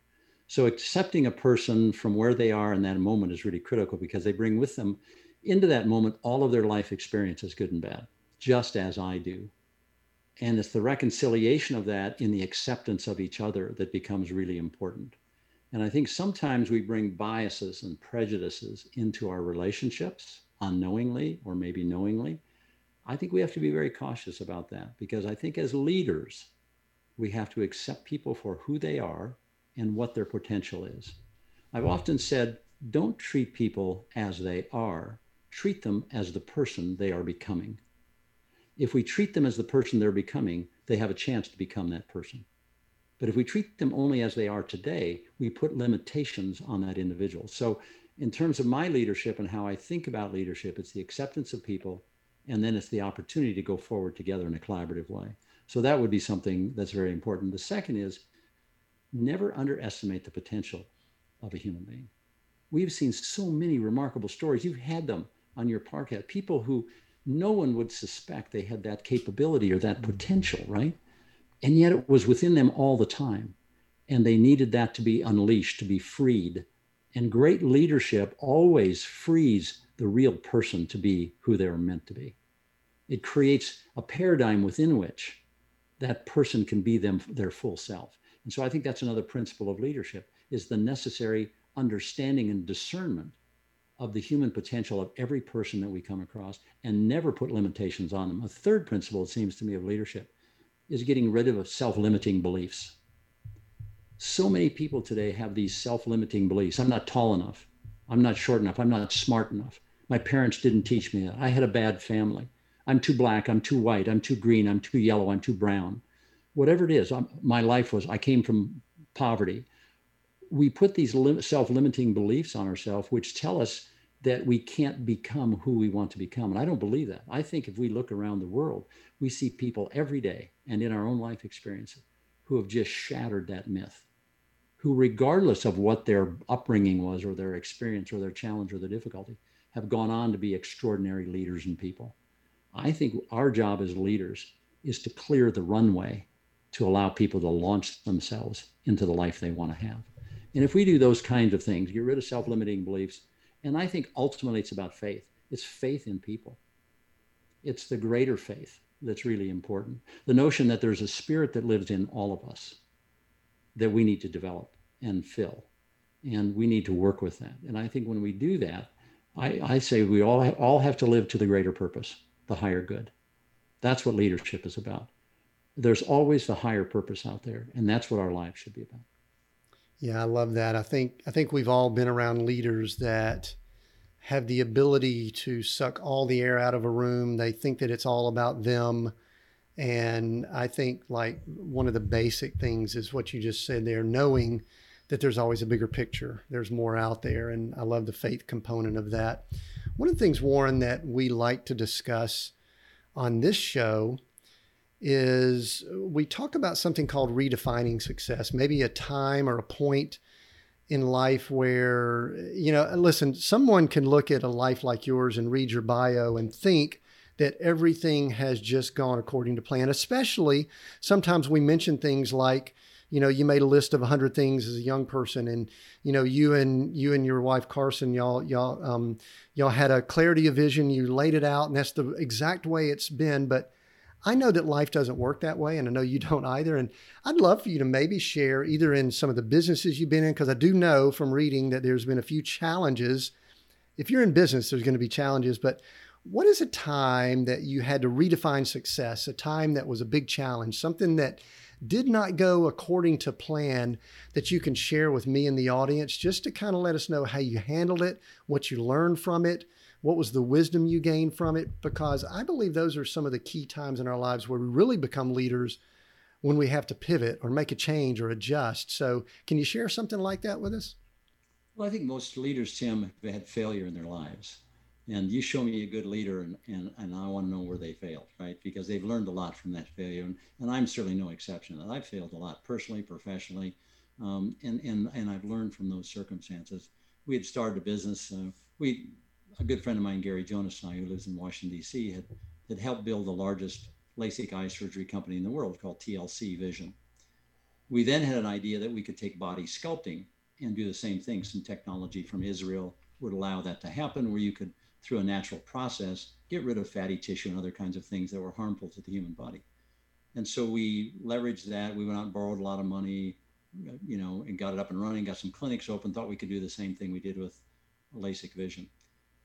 Speaker 2: So accepting a person from where they are in that moment is really critical because they bring with them into that moment all of their life experiences, good and bad, just as I do. And it's the reconciliation of that in the acceptance of each other that becomes really important. And I think sometimes we bring biases and prejudices into our relationships unknowingly or maybe knowingly. I think we have to be very cautious about that because I think as leaders, we have to accept people for who they are and what their potential is. I've often said, don't treat people as they are, treat them as the person they are becoming. If we treat them as the person they're becoming, they have a chance to become that person. But if we treat them only as they are today, we put limitations on that individual. So, in terms of my leadership and how I think about leadership, it's the acceptance of people, and then it's the opportunity to go forward together in a collaborative way. So, that would be something that's very important. The second is never underestimate the potential of a human being. We've seen so many remarkable stories. You've had them on your parquet. People who no one would suspect they had that capability or that mm-hmm. potential, right? And yet it was within them all the time. And they needed that to be unleashed, to be freed. And great leadership always frees the real person to be who they were meant to be. It creates a paradigm within which that person can be them their full self. And so I think that's another principle of leadership is the necessary understanding and discernment of the human potential of every person that we come across and never put limitations on them. A third principle, it seems to me, of leadership is getting rid of self limiting beliefs. So many people today have these self limiting beliefs. I'm not tall enough. I'm not short enough. I'm not smart enough. My parents didn't teach me that. I had a bad family. I'm too black. I'm too white. I'm too green. I'm too yellow. I'm too brown. Whatever it is, I'm, my life was, I came from poverty. We put these self limiting beliefs on ourselves, which tell us that we can't become who we want to become. And I don't believe that. I think if we look around the world, we see people every day and in our own life experiences who have just shattered that myth, who, regardless of what their upbringing was or their experience or their challenge or their difficulty, have gone on to be extraordinary leaders and people. I think our job as leaders is to clear the runway to allow people to launch themselves into the life they want to have. And if we do those kinds of things, get rid of self limiting beliefs, and I think ultimately it's about faith. It's faith in people. It's the greater faith that's really important. The notion that there's a spirit that lives in all of us that we need to develop and fill. And we need to work with that. And I think when we do that, I, I say we all, all have to live to the greater purpose, the higher good. That's what leadership is about. There's always the higher purpose out there, and that's what our lives should be about.
Speaker 1: Yeah, I love that. I think I think we've all been around leaders that have the ability to suck all the air out of a room. They think that it's all about them. And I think like one of the basic things is what you just said there, knowing that there's always a bigger picture. There's more out there. And I love the faith component of that. One of the things, Warren, that we like to discuss on this show is we talk about something called redefining success, maybe a time or a point in life where, you know, listen, someone can look at a life like yours and read your bio and think that everything has just gone according to plan, especially sometimes we mention things like, you know, you made a list of 100 things as a young person and, you know, you and you and your wife Carson, y'all, y'all, um, y'all had a clarity of vision. You laid it out and that's the exact way it's been. But I know that life doesn't work that way, and I know you [LAUGHS] don't either. And I'd love for you to maybe share either in some of the businesses you've been in, because I do know from reading that there's been a few challenges. If you're in business, there's going to be challenges, but what is a time that you had to redefine success, a time that was a big challenge, something that did not go according to plan that you can share with me and the audience just to kind of let us know how you handled it, what you learned from it, what was the wisdom you gained from it? Because I believe those are some of the key times in our lives where we really become leaders when we have to pivot or make a change or adjust. So, can you share something like that with us?
Speaker 2: Well, I think most leaders, Tim, have had failure in their lives. And you show me a good leader, and, and, and I want to know where they failed, right? Because they've learned a lot from that failure. And, and I'm certainly no exception. I've failed a lot personally, professionally, um, and, and, and I've learned from those circumstances. We had started a business. Uh, we a good friend of mine, Gary Jonas, and I, who lives in Washington, D.C., had, had helped build the largest LASIK eye surgery company in the world called TLC Vision. We then had an idea that we could take body sculpting and do the same thing. Some technology from Israel would allow that to happen, where you could, through a natural process, get rid of fatty tissue and other kinds of things that were harmful to the human body. And so we leveraged that. We went out and borrowed a lot of money, you know, and got it up and running, got some clinics open, thought we could do the same thing we did with LASIK vision.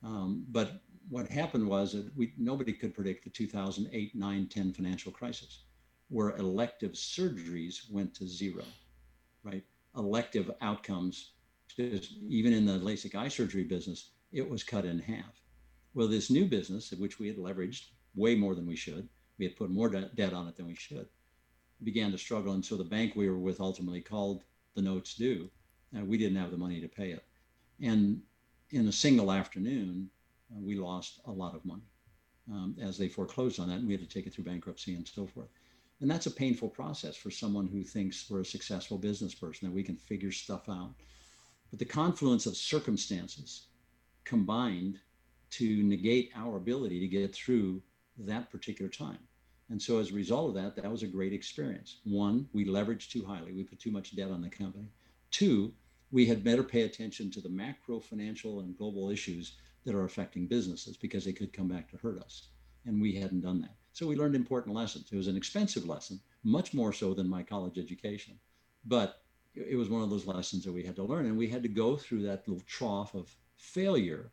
Speaker 2: Um, but what happened was that we, nobody could predict the 2008, 9, 10 financial crisis, where elective surgeries went to zero, right? Elective outcomes, just even in the LASIK eye surgery business, it was cut in half. Well, this new business, of which we had leveraged way more than we should, we had put more de- debt on it than we should, began to struggle. And so the bank we were with ultimately called the notes due. and we didn't have the money to pay it. And in a single afternoon, uh, we lost a lot of money um, as they foreclosed on that. And we had to take it through bankruptcy and so forth. And that's a painful process for someone who thinks we're a successful business person, that we can figure stuff out. But the confluence of circumstances combined to negate our ability to get through that particular time. And so as a result of that, that was a great experience. One, we leveraged too highly. We put too much debt on the company. Two, we had better pay attention to the macro financial and global issues that are affecting businesses because they could come back to hurt us. And we hadn't done that. So we learned important lessons. It was an expensive lesson, much more so than my college education. But it was one of those lessons that we had to learn. And we had to go through that little trough of failure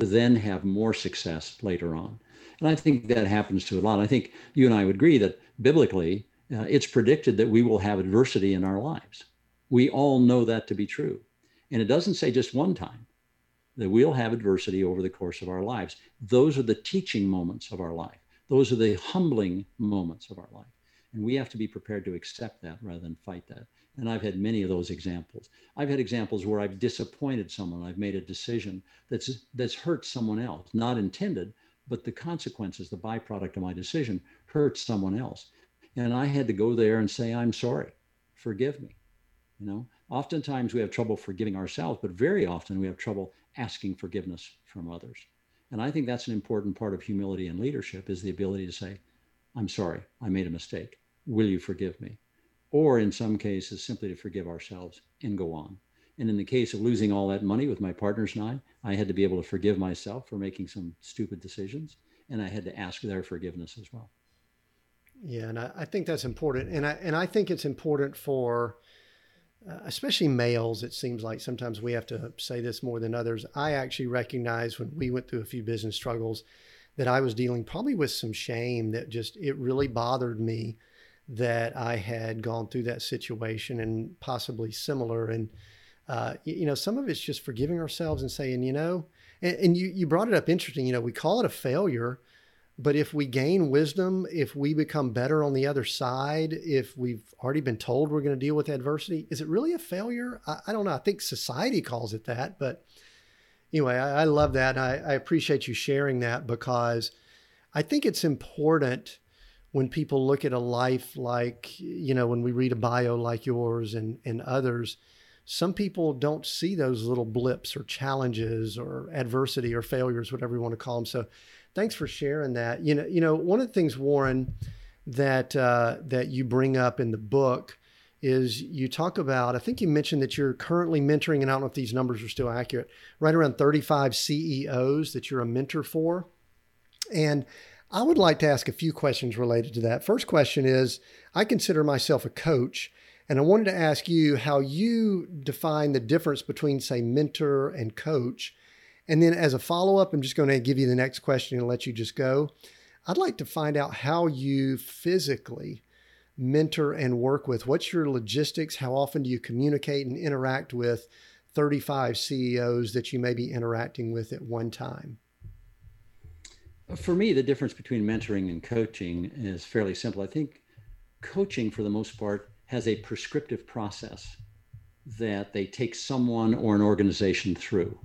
Speaker 2: to then have more success later on. And I think that happens to a lot. I think you and I would agree that biblically, uh, it's predicted that we will have adversity in our lives. We all know that to be true. And it doesn't say just one time that we'll have adversity over the course of our lives. Those are the teaching moments of our life, those are the humbling moments of our life. And we have to be prepared to accept that rather than fight that. And I've had many of those examples. I've had examples where I've disappointed someone. I've made a decision that's that's hurt someone else, not intended, but the consequences, the byproduct of my decision, hurt someone else. And I had to go there and say, I'm sorry, forgive me. You know, oftentimes we have trouble forgiving ourselves, but very often we have trouble asking forgiveness from others. And I think that's an important part of humility and leadership is the ability to say, I'm sorry, I made a mistake. Will you forgive me? Or in some cases, simply to forgive ourselves and go on. And in the case of losing all that money with my partners and I, I had to be able to forgive myself for making some stupid decisions. And I had to ask their forgiveness as well.
Speaker 1: Yeah, and I, I think that's important. And I and I think it's important for uh, especially males. It seems like sometimes we have to say this more than others. I actually recognize when we went through a few business struggles that I was dealing probably with some shame that just it really bothered me that I had gone through that situation and possibly similar and uh, you know, some of it's just forgiving ourselves and saying, you know, and, and you, you brought it up interesting, you know, we call it a failure, but if we gain wisdom, if we become better on the other side, if we've already been told we're going to deal with adversity, is it really a failure? I, I don't know. I think society calls it that, but anyway, I, I love that. I, I appreciate you sharing that because I think it's important when people look at a life like, you know, when we read a bio like yours and, and others, some people don't see those little blips or challenges or adversity or failures, whatever you want to call them. So, thanks for sharing that. You know, you know, one of the things, Warren, that uh, that you bring up in the book is you talk about. I think you mentioned that you're currently mentoring, and I don't know if these numbers are still accurate. Right around 35 CEOs that you're a mentor for, and I would like to ask a few questions related to that. First question is I consider myself a coach, and I wanted to ask you how you define the difference between, say, mentor and coach. And then as a follow up, I'm just going to give you the next question and let you just go. I'd like to find out how you physically mentor and work with. What's your logistics? How often do you communicate and interact with 35 CEOs that you may be interacting with at one time?
Speaker 2: For me, the difference between mentoring and coaching is fairly simple. I think coaching, for the most part, has a prescriptive process that they take someone or an organization through.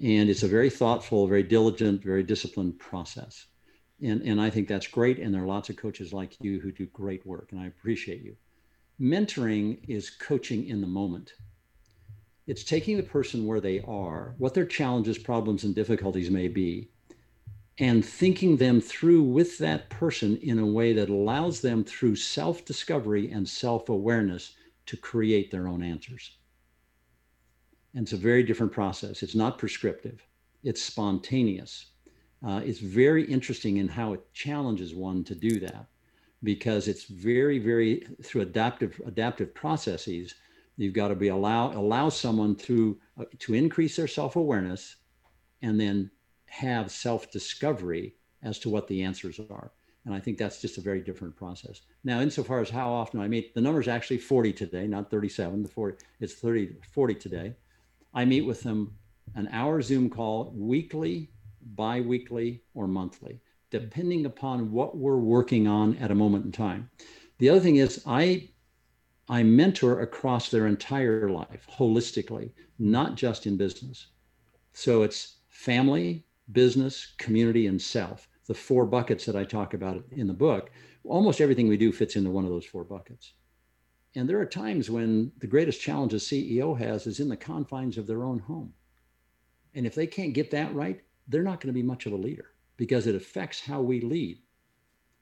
Speaker 2: And it's a very thoughtful, very diligent, very disciplined process. And, and I think that's great. And there are lots of coaches like you who do great work, and I appreciate you. Mentoring is coaching in the moment. It's taking the person where they are, what their challenges, problems, and difficulties may be, and thinking them through with that person in a way that allows them through self discovery and self awareness to create their own answers. And it's a very different process. It's not prescriptive, it's spontaneous. Uh, it's very interesting in how it challenges one to do that because it's very, very through adaptive adaptive processes. You've got to be allow allow someone through uh, to increase their self awareness, and then have self discovery as to what the answers are. And I think that's just a very different process. Now, insofar as how often I meet, the number is actually 40 today, not 37. The 40, it's 30, 40 today. I meet with them an hour Zoom call weekly, bi-weekly, or monthly, depending upon what we're working on at a moment in time. The other thing is I I mentor across their entire life holistically, not just in business. So it's family, business, community, and self the four buckets that I talk about in the book, almost everything we do fits into one of those four buckets. And there are times when the greatest challenge a CEO has is in the confines of their own home. And if they can't get that right, they're not going to be much of a leader because it affects how we lead.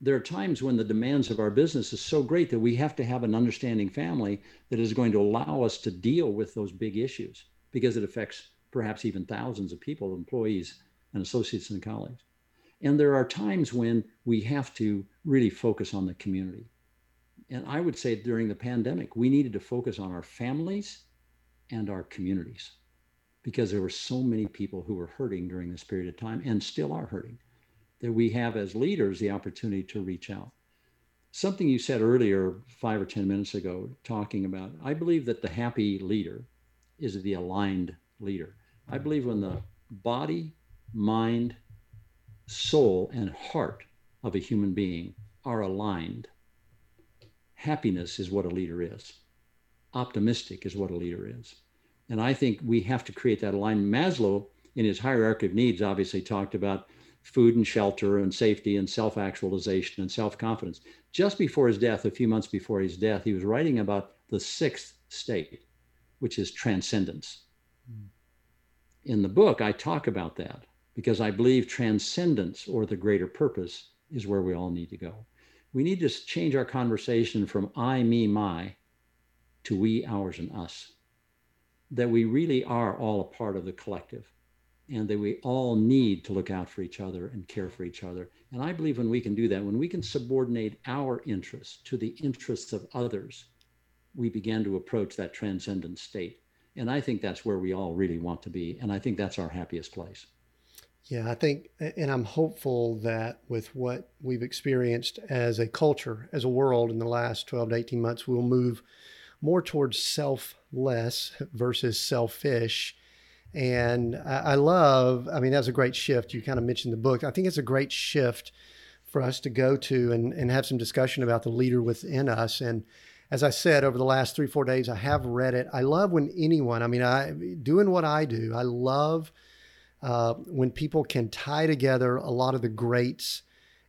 Speaker 2: There are times when the demands of our business is so great that we have to have an understanding family that is going to allow us to deal with those big issues because it affects perhaps even thousands of people, employees and associates and colleagues. And there are times when we have to really focus on the community. And I would say during the pandemic, we needed to focus on our families and our communities because there were so many people who were hurting during this period of time and still are hurting that we have as leaders the opportunity to reach out. Something you said earlier, five or 10 minutes ago, talking about, I believe that the happy leader is the aligned leader. I believe when the body, mind, soul and heart of a human being are aligned, happiness is what a leader is. Optimistic is what a leader is. And I think we have to create that alignment. Maslow, in his hierarchy of needs, obviously talked about food and shelter and safety and self actualization and self confidence. Just before his death, a few months before his death, he was writing about the sixth state, which is transcendence. Mm. In the book, I talk about that because I believe transcendence or the greater purpose is where we all need to go. We need to change our conversation from I, me, my to we, ours, and us. That we really are all a part of the collective and that we all need to look out for each other and care for each other. And I believe when we can do that, when we can subordinate our interests to the interests of others, we begin to approach that transcendent state. And I think that's where we all really want to be. And I think that's our happiest place.
Speaker 1: Yeah, I think, and I'm hopeful that with what we've experienced as a culture, as a world in the last 12 to 18 months, we'll move more towards selfless versus selfish. And I love, I mean, that's a great shift. You kind of mentioned the book. I think it's a great shift for us to go to and, and have some discussion about the leader within us. And as I said, over the last three, four days, I have read it. I love when anyone, I mean, I doing what I do, I love uh, when people can tie together a lot of the greats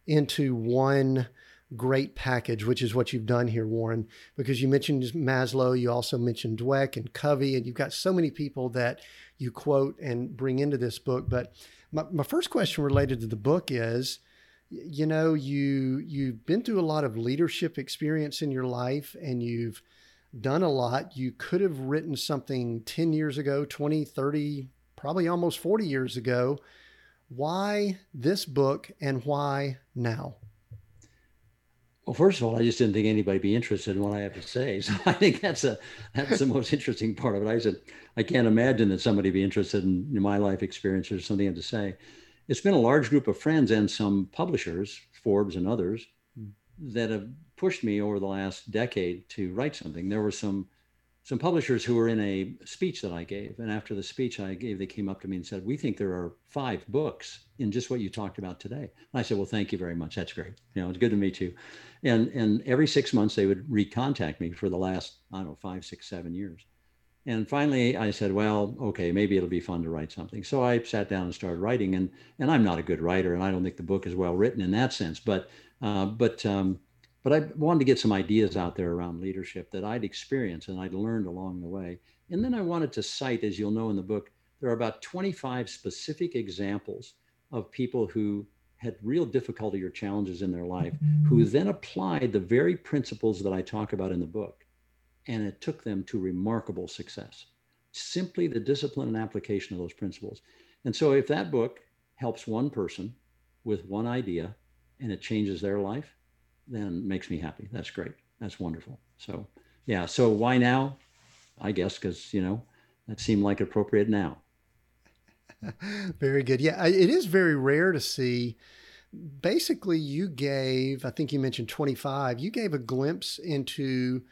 Speaker 1: into one great package, which is what you've done here, Warren, because you mentioned Maslow, you also mentioned Dweck and Covey, and you've got so many people that you quote and bring into this book. But my, my first question related to the book is, you know, you you've been through a lot of leadership experience in your life and you've done a lot. You could have written something 10 years ago, 20, 30, probably almost 40 years ago. Why this book and why now?
Speaker 2: Well, first of all, I just didn't think anybody'd be interested in what I have to say. [LAUGHS] So I think that's a that's the most interesting part of it. I said I can't imagine that somebody would be interested in, in my life experience or something I have to say. It's been a large group of friends and some publishers, Forbes and others, hmm. that have pushed me over the last decade to write something. There were some some publishers who were in a speech that I gave. And after the speech I gave, they came up to me and said, We think there are five books in just what you talked about today. And I said, Well, thank you very much. That's great. You know, it's good to meet you. And and every six months they would recontact me for the last, I don't know, five, six, seven years. And finally I said, Well, okay, maybe it'll be fun to write something. So I sat down and started writing. And and I'm not a good writer, and I don't think the book is well written in that sense. But uh, but um, but I wanted to get some ideas out there around leadership that I'd experienced and I'd learned along the way. And then I wanted to cite, as you'll know in the book, there are about 25 specific examples of people who had real difficulty or challenges in their life, who mm-hmm. then applied the very principles that I talk about in the book. And it took them to remarkable success. Simply the discipline and application of those principles. And so if that book helps one person with one idea and it changes their life, then makes me happy. That's great. That's wonderful. So yeah. So why now? I guess because you know that seemed like appropriate now. [LAUGHS]
Speaker 1: very good. Yeah, it is very rare to see. Basically, you gave, I think you mentioned 25, you gave a glimpse into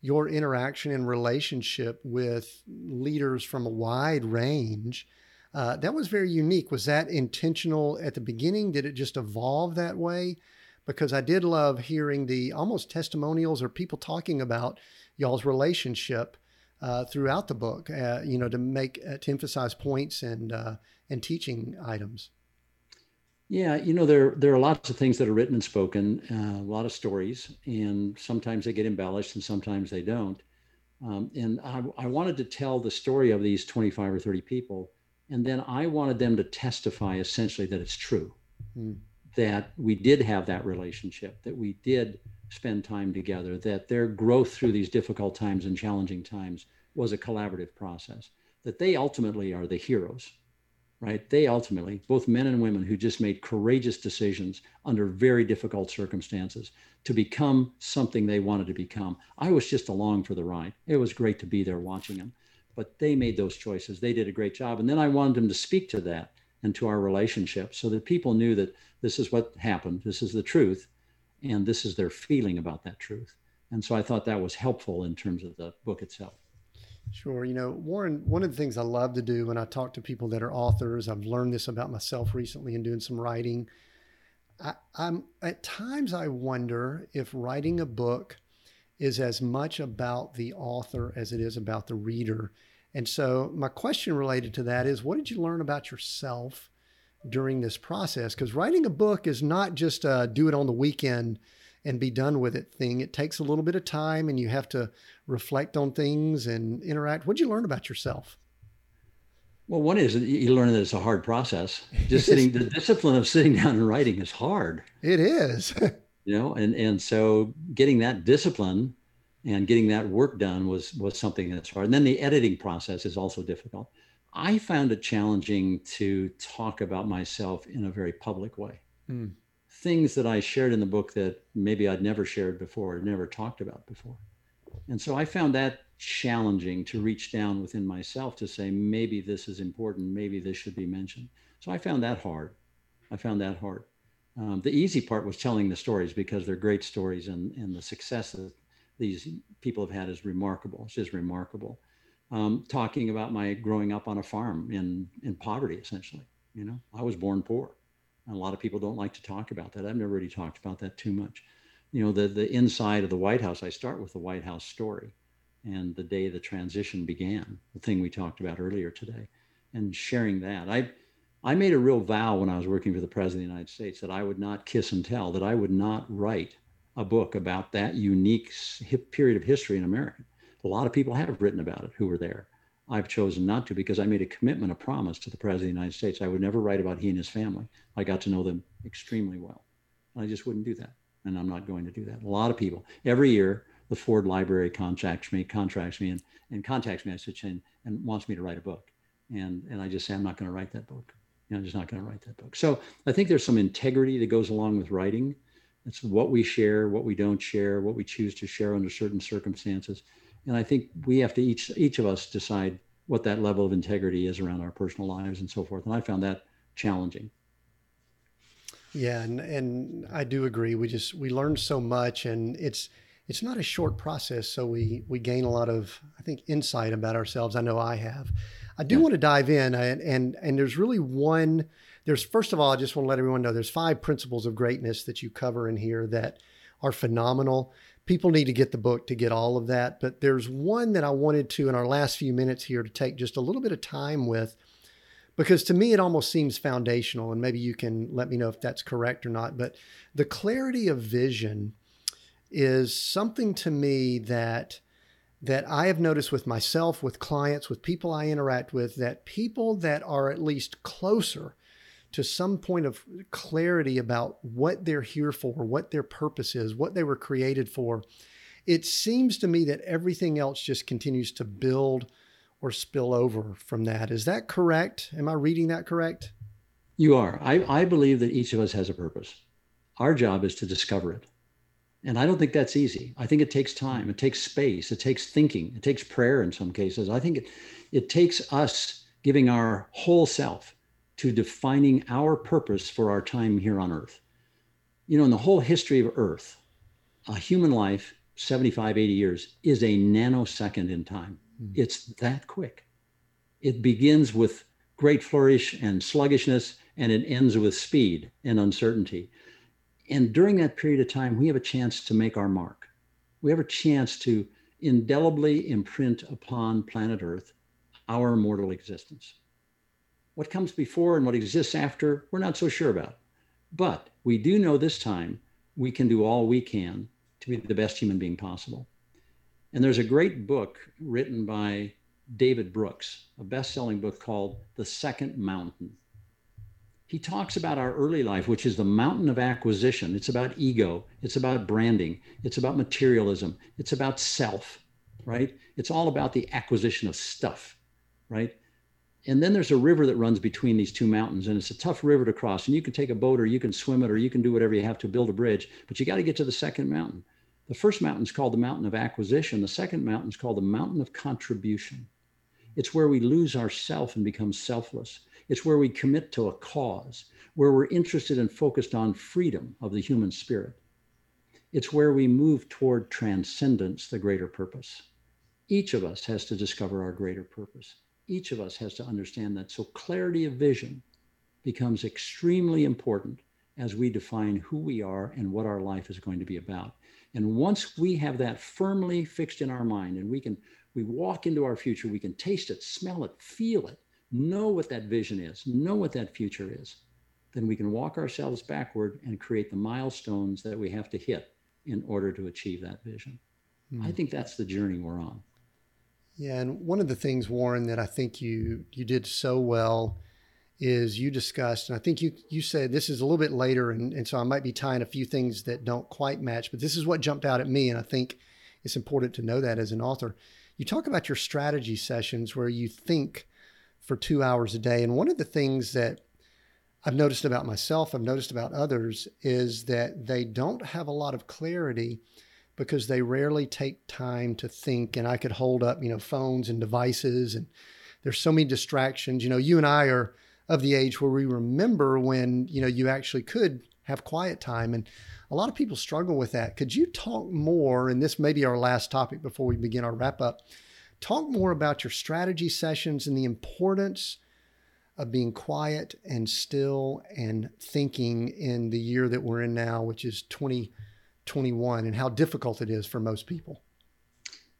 Speaker 1: your interaction and relationship with leaders from a wide range. Uh, that was very unique. Was that intentional at the beginning? Did it just evolve that way? Because I did love hearing the almost testimonials or people talking about y'all's relationship uh, throughout the book. Uh, you know, to make uh, to emphasize points and uh, and teaching items.
Speaker 2: Yeah, you know, there there are lots of things that are written and spoken, uh, a lot of stories, and sometimes they get embellished and sometimes they don't. Um, and I, I wanted to tell the story of these 25 or 30 people, and then I wanted them to testify essentially that it's true, mm. That we did have that relationship, that we did spend time together, that their growth through these difficult times and challenging times was a collaborative process, that they ultimately are the heroes, right? They ultimately, both men and women who just made courageous decisions under very difficult circumstances to become something they wanted to become. I was just along for the ride. It was great to be there watching them, but they made those choices. They did a great job. And then I wanted them to speak to that and to our relationship so that people knew that this is what happened, this is the truth and this is their feeling about that truth. And so I thought that was helpful in terms of the book itself.
Speaker 1: Sure. You know, Warren, one of the things I love to do when I talk to people that are authors, I've learned this about myself recently in doing some writing. I, am at times I wonder if writing a book is as much about the author as it is about the reader. And so my question related to that is what did you learn about yourself during this process because writing a book is not just a do it on the weekend and be done with it thing. It takes a little bit of time and you have to reflect on things and interact. What'd you learn about yourself?
Speaker 2: Well, one is you learn that it's a hard process. Just sitting, the discipline of sitting down and writing is hard.
Speaker 1: It is. [LAUGHS]
Speaker 2: you know, and and so getting that discipline and getting that work done was was something that's hard. And then the editing process is also difficult. I found it challenging to talk about myself in a very public way. Mm. Things that I shared in the book that maybe I'd never shared before, never talked about before. And so I found that challenging to reach down within myself to say, maybe this is important, maybe this should be mentioned. So I found that hard. I found that hard. Um, the easy part was telling the stories because they're great stories and, and the success that these people have had is remarkable. It's just remarkable um, talking about my growing up on a farm in in poverty, essentially. You know, I was born poor. And a lot of people don't like to talk about that. I've never really talked about that too much. You know, the the inside of the White House. I start with the White House story, and the day the transition began, the thing we talked about earlier today, and sharing that. I I made a real vow when I was working for the President of the United States that I would not kiss and tell, that I would not write a book about that unique period of history in America. A lot of people have written about it who were there. I've chosen not to because I made a commitment, a promise to the President of the United States. I would never write about he and his family. I got to know them extremely well. I just wouldn't do that. And I'm not going to do that. A lot of people, every year, the Ford Library contacts me, contracts me, and, and contacts me, I said, and, and wants me to write a book. And, and I just say, I'm not going to write that book. You know, I'm just not going to write that book. So I think there's some integrity that goes along with writing. It's what we share, what we don't share, what we choose to share under certain circumstances. And I think we have to each each of us decide what that level of integrity is around our personal lives and so forth. And I found that challenging.
Speaker 1: Yeah, and and I do agree. We just we learn so much, and it's it's not a short process. So we we gain a lot of I think insight about ourselves. I know I have. I do yeah. want to dive in, and and and there's really one. There's first of all, I just want to let everyone know there's five principles of greatness that you cover in here that are phenomenal people need to get the book to get all of that. But there's one that I wanted to, in our last few minutes here, to take just a little bit of time with, because to me, it almost seems foundational. And maybe you can let me know if that's correct or not. But the clarity of vision is something to me that that I have noticed with myself, with clients, with people I interact with, that people that are at least closer to some point of clarity about what they're here for, what their purpose is, what they were created for, it seems to me that everything else just continues to build or spill over from that. Is that correct? Am I reading that correct?
Speaker 2: You are. I, I believe that each of us has a purpose. Our job is to discover it. And I don't think that's easy. I think it takes time, it takes space, it takes thinking, it takes prayer in some cases. I think it, it takes us giving our whole self to defining our purpose for our time here on earth. You know, in the whole history of earth, a human life, 75, 80 years, is a nanosecond in time. Mm. It's that quick. It begins with great flourish and sluggishness, and it ends with speed and uncertainty. And during that period of time, we have a chance to make our mark. We have a chance to indelibly imprint upon planet Earth our mortal existence. What comes before and what exists after, we're not so sure about. But we do know this time we can do all we can to be the best human being possible. And there's a great book written by David Brooks, a best selling book called The Second Mountain. He talks about our early life, which is the mountain of acquisition. It's about ego, it's about branding, it's about materialism, it's about self, right? It's all about the acquisition of stuff, right? And then there's a river that runs between these two mountains, and it's a tough river to cross. And you can take a boat, or you can swim it, or you can do whatever you have to build a bridge, but you got to get to the second mountain. The first mountain is called the mountain of acquisition. The second mountain is called the mountain of contribution. It's where we lose ourself and become selfless. It's where we commit to a cause, where we're interested and focused on freedom of the human spirit. It's where we move toward transcendence, the greater purpose. Each of us has to discover our greater purpose. Each of us has to understand that. So, clarity of vision becomes extremely important as we define who we are and what our life is going to be about. And once we have that firmly fixed in our mind and we can we walk into our future, we can taste it, smell it, feel it, know what that vision is, know what that future is, then we can walk ourselves backward and create the milestones that we have to hit in order to achieve that vision. Mm. I think that's the journey we're on.
Speaker 1: Yeah, and one of the things, Warren, that I think you you did so well is you discussed, and I think you you said this is a little bit later, and, and so I might be tying a few things that don't quite match, but this is what jumped out at me, and I think it's important to know that as an author you talk about your strategy sessions where you think for two hours a day. And one of the things that I've noticed about myself, I've noticed about others, is that they don't have a lot of clarity because they rarely take time to think. And I could hold up, you know, phones and devices, and there's so many distractions. You know, you and I are of the age where we remember when, you know, you actually could have quiet time. And a lot of people struggle with that. Could you talk more? And this may be our last topic before we begin our wrap up. Talk more about your strategy sessions and the importance of being quiet and still and thinking in the year that we're in now, which is 2021, and how difficult it is for most people.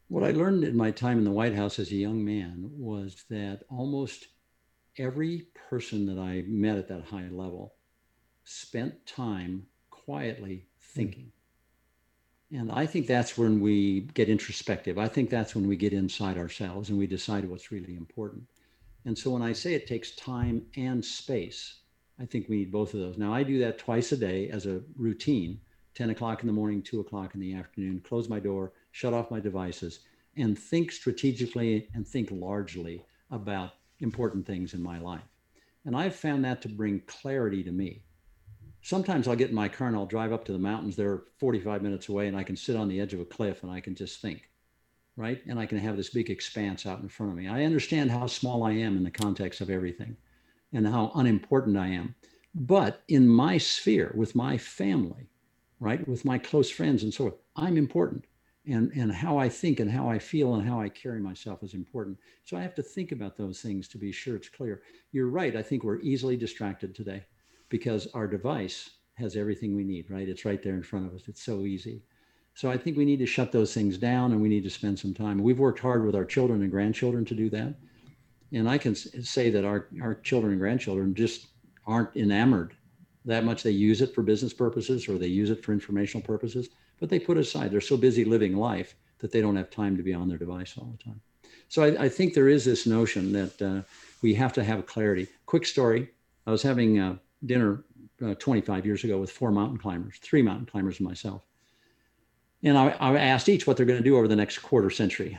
Speaker 2: What I learned in my time in the White House as a young man was that almost every person that I met at that high level spent time quietly thinking. And I think that's when we get introspective. I think that's when we get inside ourselves and we decide what's really important. And so when I say it takes time and space, I think we need both of those. Now, I do that twice a day as a routine 10 o'clock in the morning, 2 o'clock in the afternoon, close my door, shut off my devices, and think strategically and think largely about important things in my life. And I've found that to bring clarity to me sometimes I'll get in my car and I'll drive up to the mountains. They're 45 minutes away, and I can sit on the edge of a cliff and I can just think, right? And I can have this big expanse out in front of me. I understand how small I am in the context of everything and how unimportant I am. But in my sphere, with my family, right, with my close friends and so I'm important. And, and how I think and how I feel and how I carry myself is important. So I have to think about those things to be sure it's clear. You're right. I think we're easily distracted today because our device has everything we need, right? It's right there in front of us. It's so easy. So I think we need to shut those things down and we need to spend some time. We've worked hard with our children and grandchildren to do that. And I can say that our, our children and grandchildren just aren't enamored that much. They use it for business purposes or they use it for informational purposes, but they put aside. They're so busy living life that they don't have time to be on their device all the time. So I, I think there is this notion that uh, we have to have clarity. Quick story I was having uh, dinner uh, 25 years ago with four mountain climbers, three mountain climbers and myself. And I, I asked each what they're going to do over the next quarter century.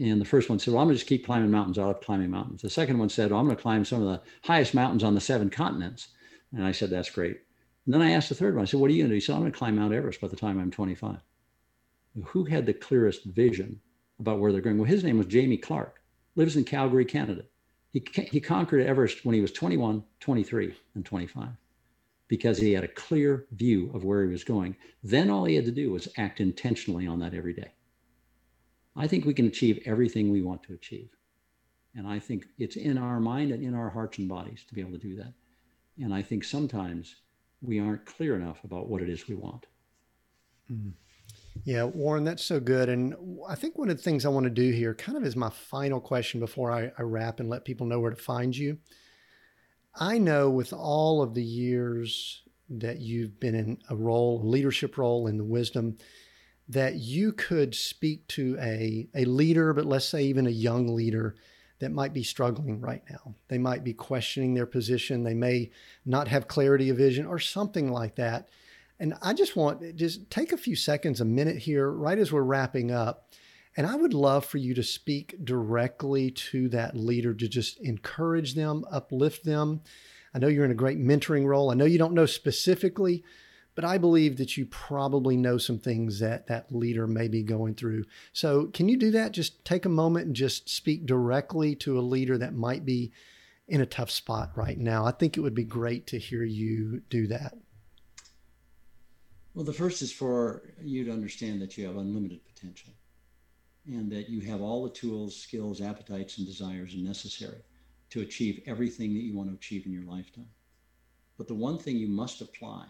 Speaker 2: And the first one said, Well, I'm going to just keep climbing mountains. I love climbing mountains. The second one said, well, I'm going to climb some of the highest mountains on the seven continents. And I said, That's great. And then I asked the third one, I said, What are you going to do? He said, I'm going to climb Mount Everest by the time I'm 25. Who had the clearest vision about where they're going? Well, his name was Jamie Clarke, lives in Calgary, Canada. He, he conquered Everest when he was 21, 23, and 25 because he had a clear view of where he was going. Then all he had to do was act intentionally on that every day. I think we can achieve everything we want to achieve. And I think it's in our mind and in our hearts and bodies to be able to do that. And I think sometimes we aren't clear enough about what it is we want.
Speaker 1: Mm. Yeah, Warren, that's so good. And I think one of the things I want to do here, kind of as my final question before I, I wrap and let people know where to find you. I know with all of the years that you've been in a role, a leadership role in the wisdom, that you could speak to a, a leader, but let's say even a young leader that might be struggling right now. They might be questioning their position. They may not have clarity of vision or something like that. And I just want just take a few seconds, a minute here, right as we're wrapping up. And I would love for you to speak directly to that leader to just encourage them, uplift them. I know you're in a great mentoring role. I know you don't know specifically, but I believe that you probably know some things that that leader may be going through. So, can you do that? Just take a moment and just speak directly to a leader that might be in a tough spot right now. I think it would be great to hear you do that.
Speaker 2: Well, the first is for you to understand that you have unlimited potential and that you have all the tools, skills, appetites, and desires necessary to achieve everything that you want to achieve in your lifetime. But the one thing you must apply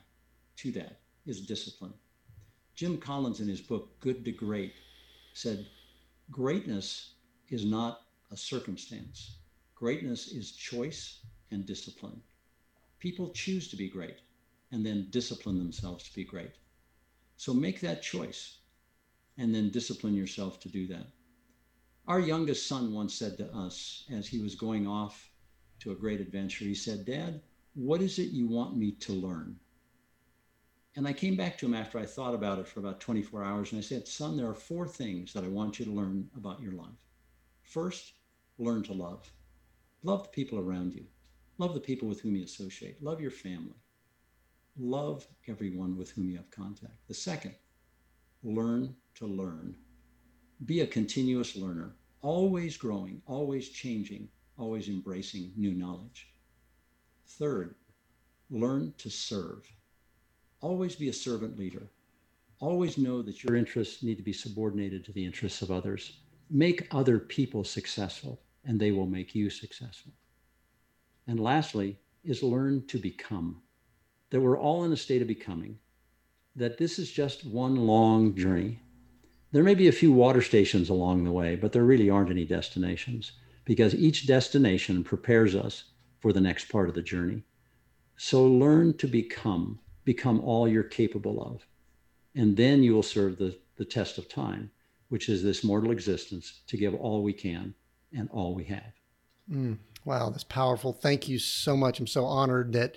Speaker 2: to that is discipline. Jim Collins, in his book Good to Great, said, Greatness is not a circumstance, greatness is choice and discipline. People choose to be great and then discipline themselves to be great. So make that choice and then discipline yourself to do that. Our youngest son once said to us as he was going off to a great adventure, he said, Dad, what is it you want me to learn? And I came back to him after I thought about it for about 24 hours and I said, Son, there are four things that I want you to learn about your life. First, learn to love. Love the people around you. Love the people with whom you associate. Love your family. Love everyone with whom you have contact. The second, learn to learn. Be a continuous learner, always growing, always changing, always embracing new knowledge. Third, learn to serve. Always be a servant leader. Always know that your interests need to be subordinated to the interests of others. Make other people successful, and they will make you successful. And lastly, is learn to become. That we're all in a state of becoming, that this is just one long journey. There may be a few water stations along the way, but there really aren't any destinations because each destination prepares us for the next part of the journey. So learn to become become all you're capable of. And then you will serve the, the test of time, which is this mortal existence to give all we can and all we have.
Speaker 1: Mm, wow, that's powerful. Thank you so much. I'm so honored that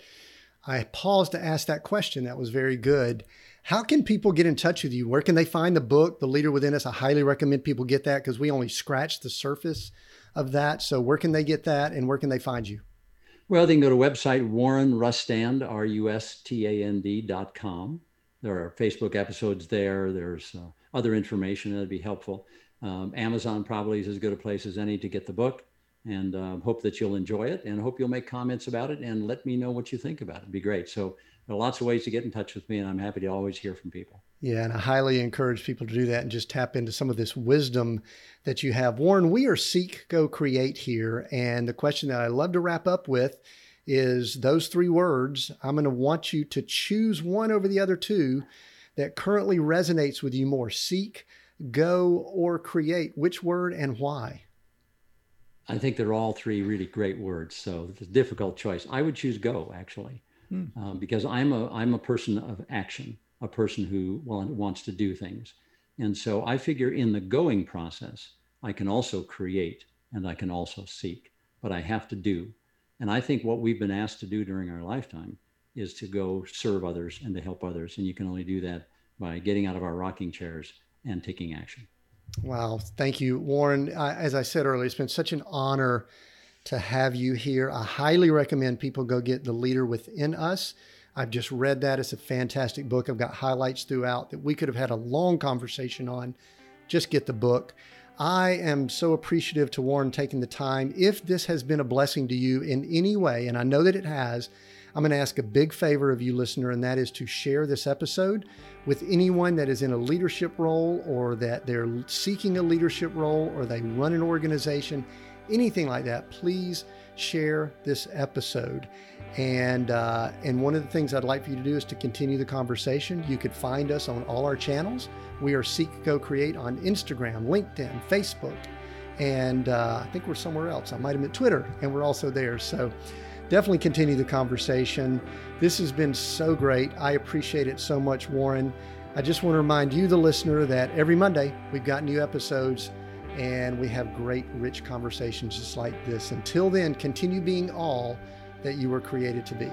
Speaker 1: I paused to ask that question. That was very good. How can people get in touch with you? Where can they find the book, The Leader Within Us? I highly recommend people get that because we only scratched the surface of that. So, where can they get that and where can they find you?
Speaker 2: Well, they can go to website Warren Rustand, R U S T A N D dot com. There are Facebook episodes there. There's uh, other information that'd be helpful. Um, Amazon probably is as good a place as any to get the book. And uh, hope that you'll enjoy it and hope you'll make comments about it and let me know what you think about it. It'd be great. So there are lots of ways to get in touch with me, and I'm happy to always hear from people.
Speaker 1: Yeah, and I highly encourage people to do that and just tap into some of this wisdom that you have. Warren, we are Seek, Go, Create here. And the question that I love to wrap up with is those three words. I'm going to want you to choose one over the other two that currently resonates with you more seek, go, or create. Which word and why?
Speaker 2: I think they're all three really great words. So it's a difficult choice. I would choose go, actually, hmm. um, because I'm a, I'm a person of action a person who well, wants to do things. And so I figure in the going process, I can also create and I can also seek, but I have to do. And I think what we've been asked to do during our lifetime is to go serve others and to help others. And you can only do that by getting out of our rocking chairs and taking action.
Speaker 1: Wow. Thank you, Warren. as I said earlier, it's been such an honor to have you here. I highly recommend people go get The Leader Within Us. I've just read that. It's a fantastic book. I've got highlights throughout that we could have had a long conversation on. Just get the book. I am so appreciative to Warren taking the time. If this has been a blessing to you in any way, and I know that it has, I'm going to ask a big favor of you, listener, and that is to share this episode with anyone that is in a leadership role or that they're seeking a leadership role or they run an organization, anything like that. Please share this episode. And uh, and one of the things I'd like for you to do is to continue the conversation. You could find us on all our channels. We are Seek Go Create on Instagram, LinkedIn, Facebook, and uh, I think we're somewhere else. I might have been Twitter, and we're also there. So definitely continue the conversation. This has been so great. I appreciate it so much, Warren. I just want to remind you, the listener, that every Monday we've got new episodes and we have great, rich conversations just like this. Until then, continue being all that you were created to be.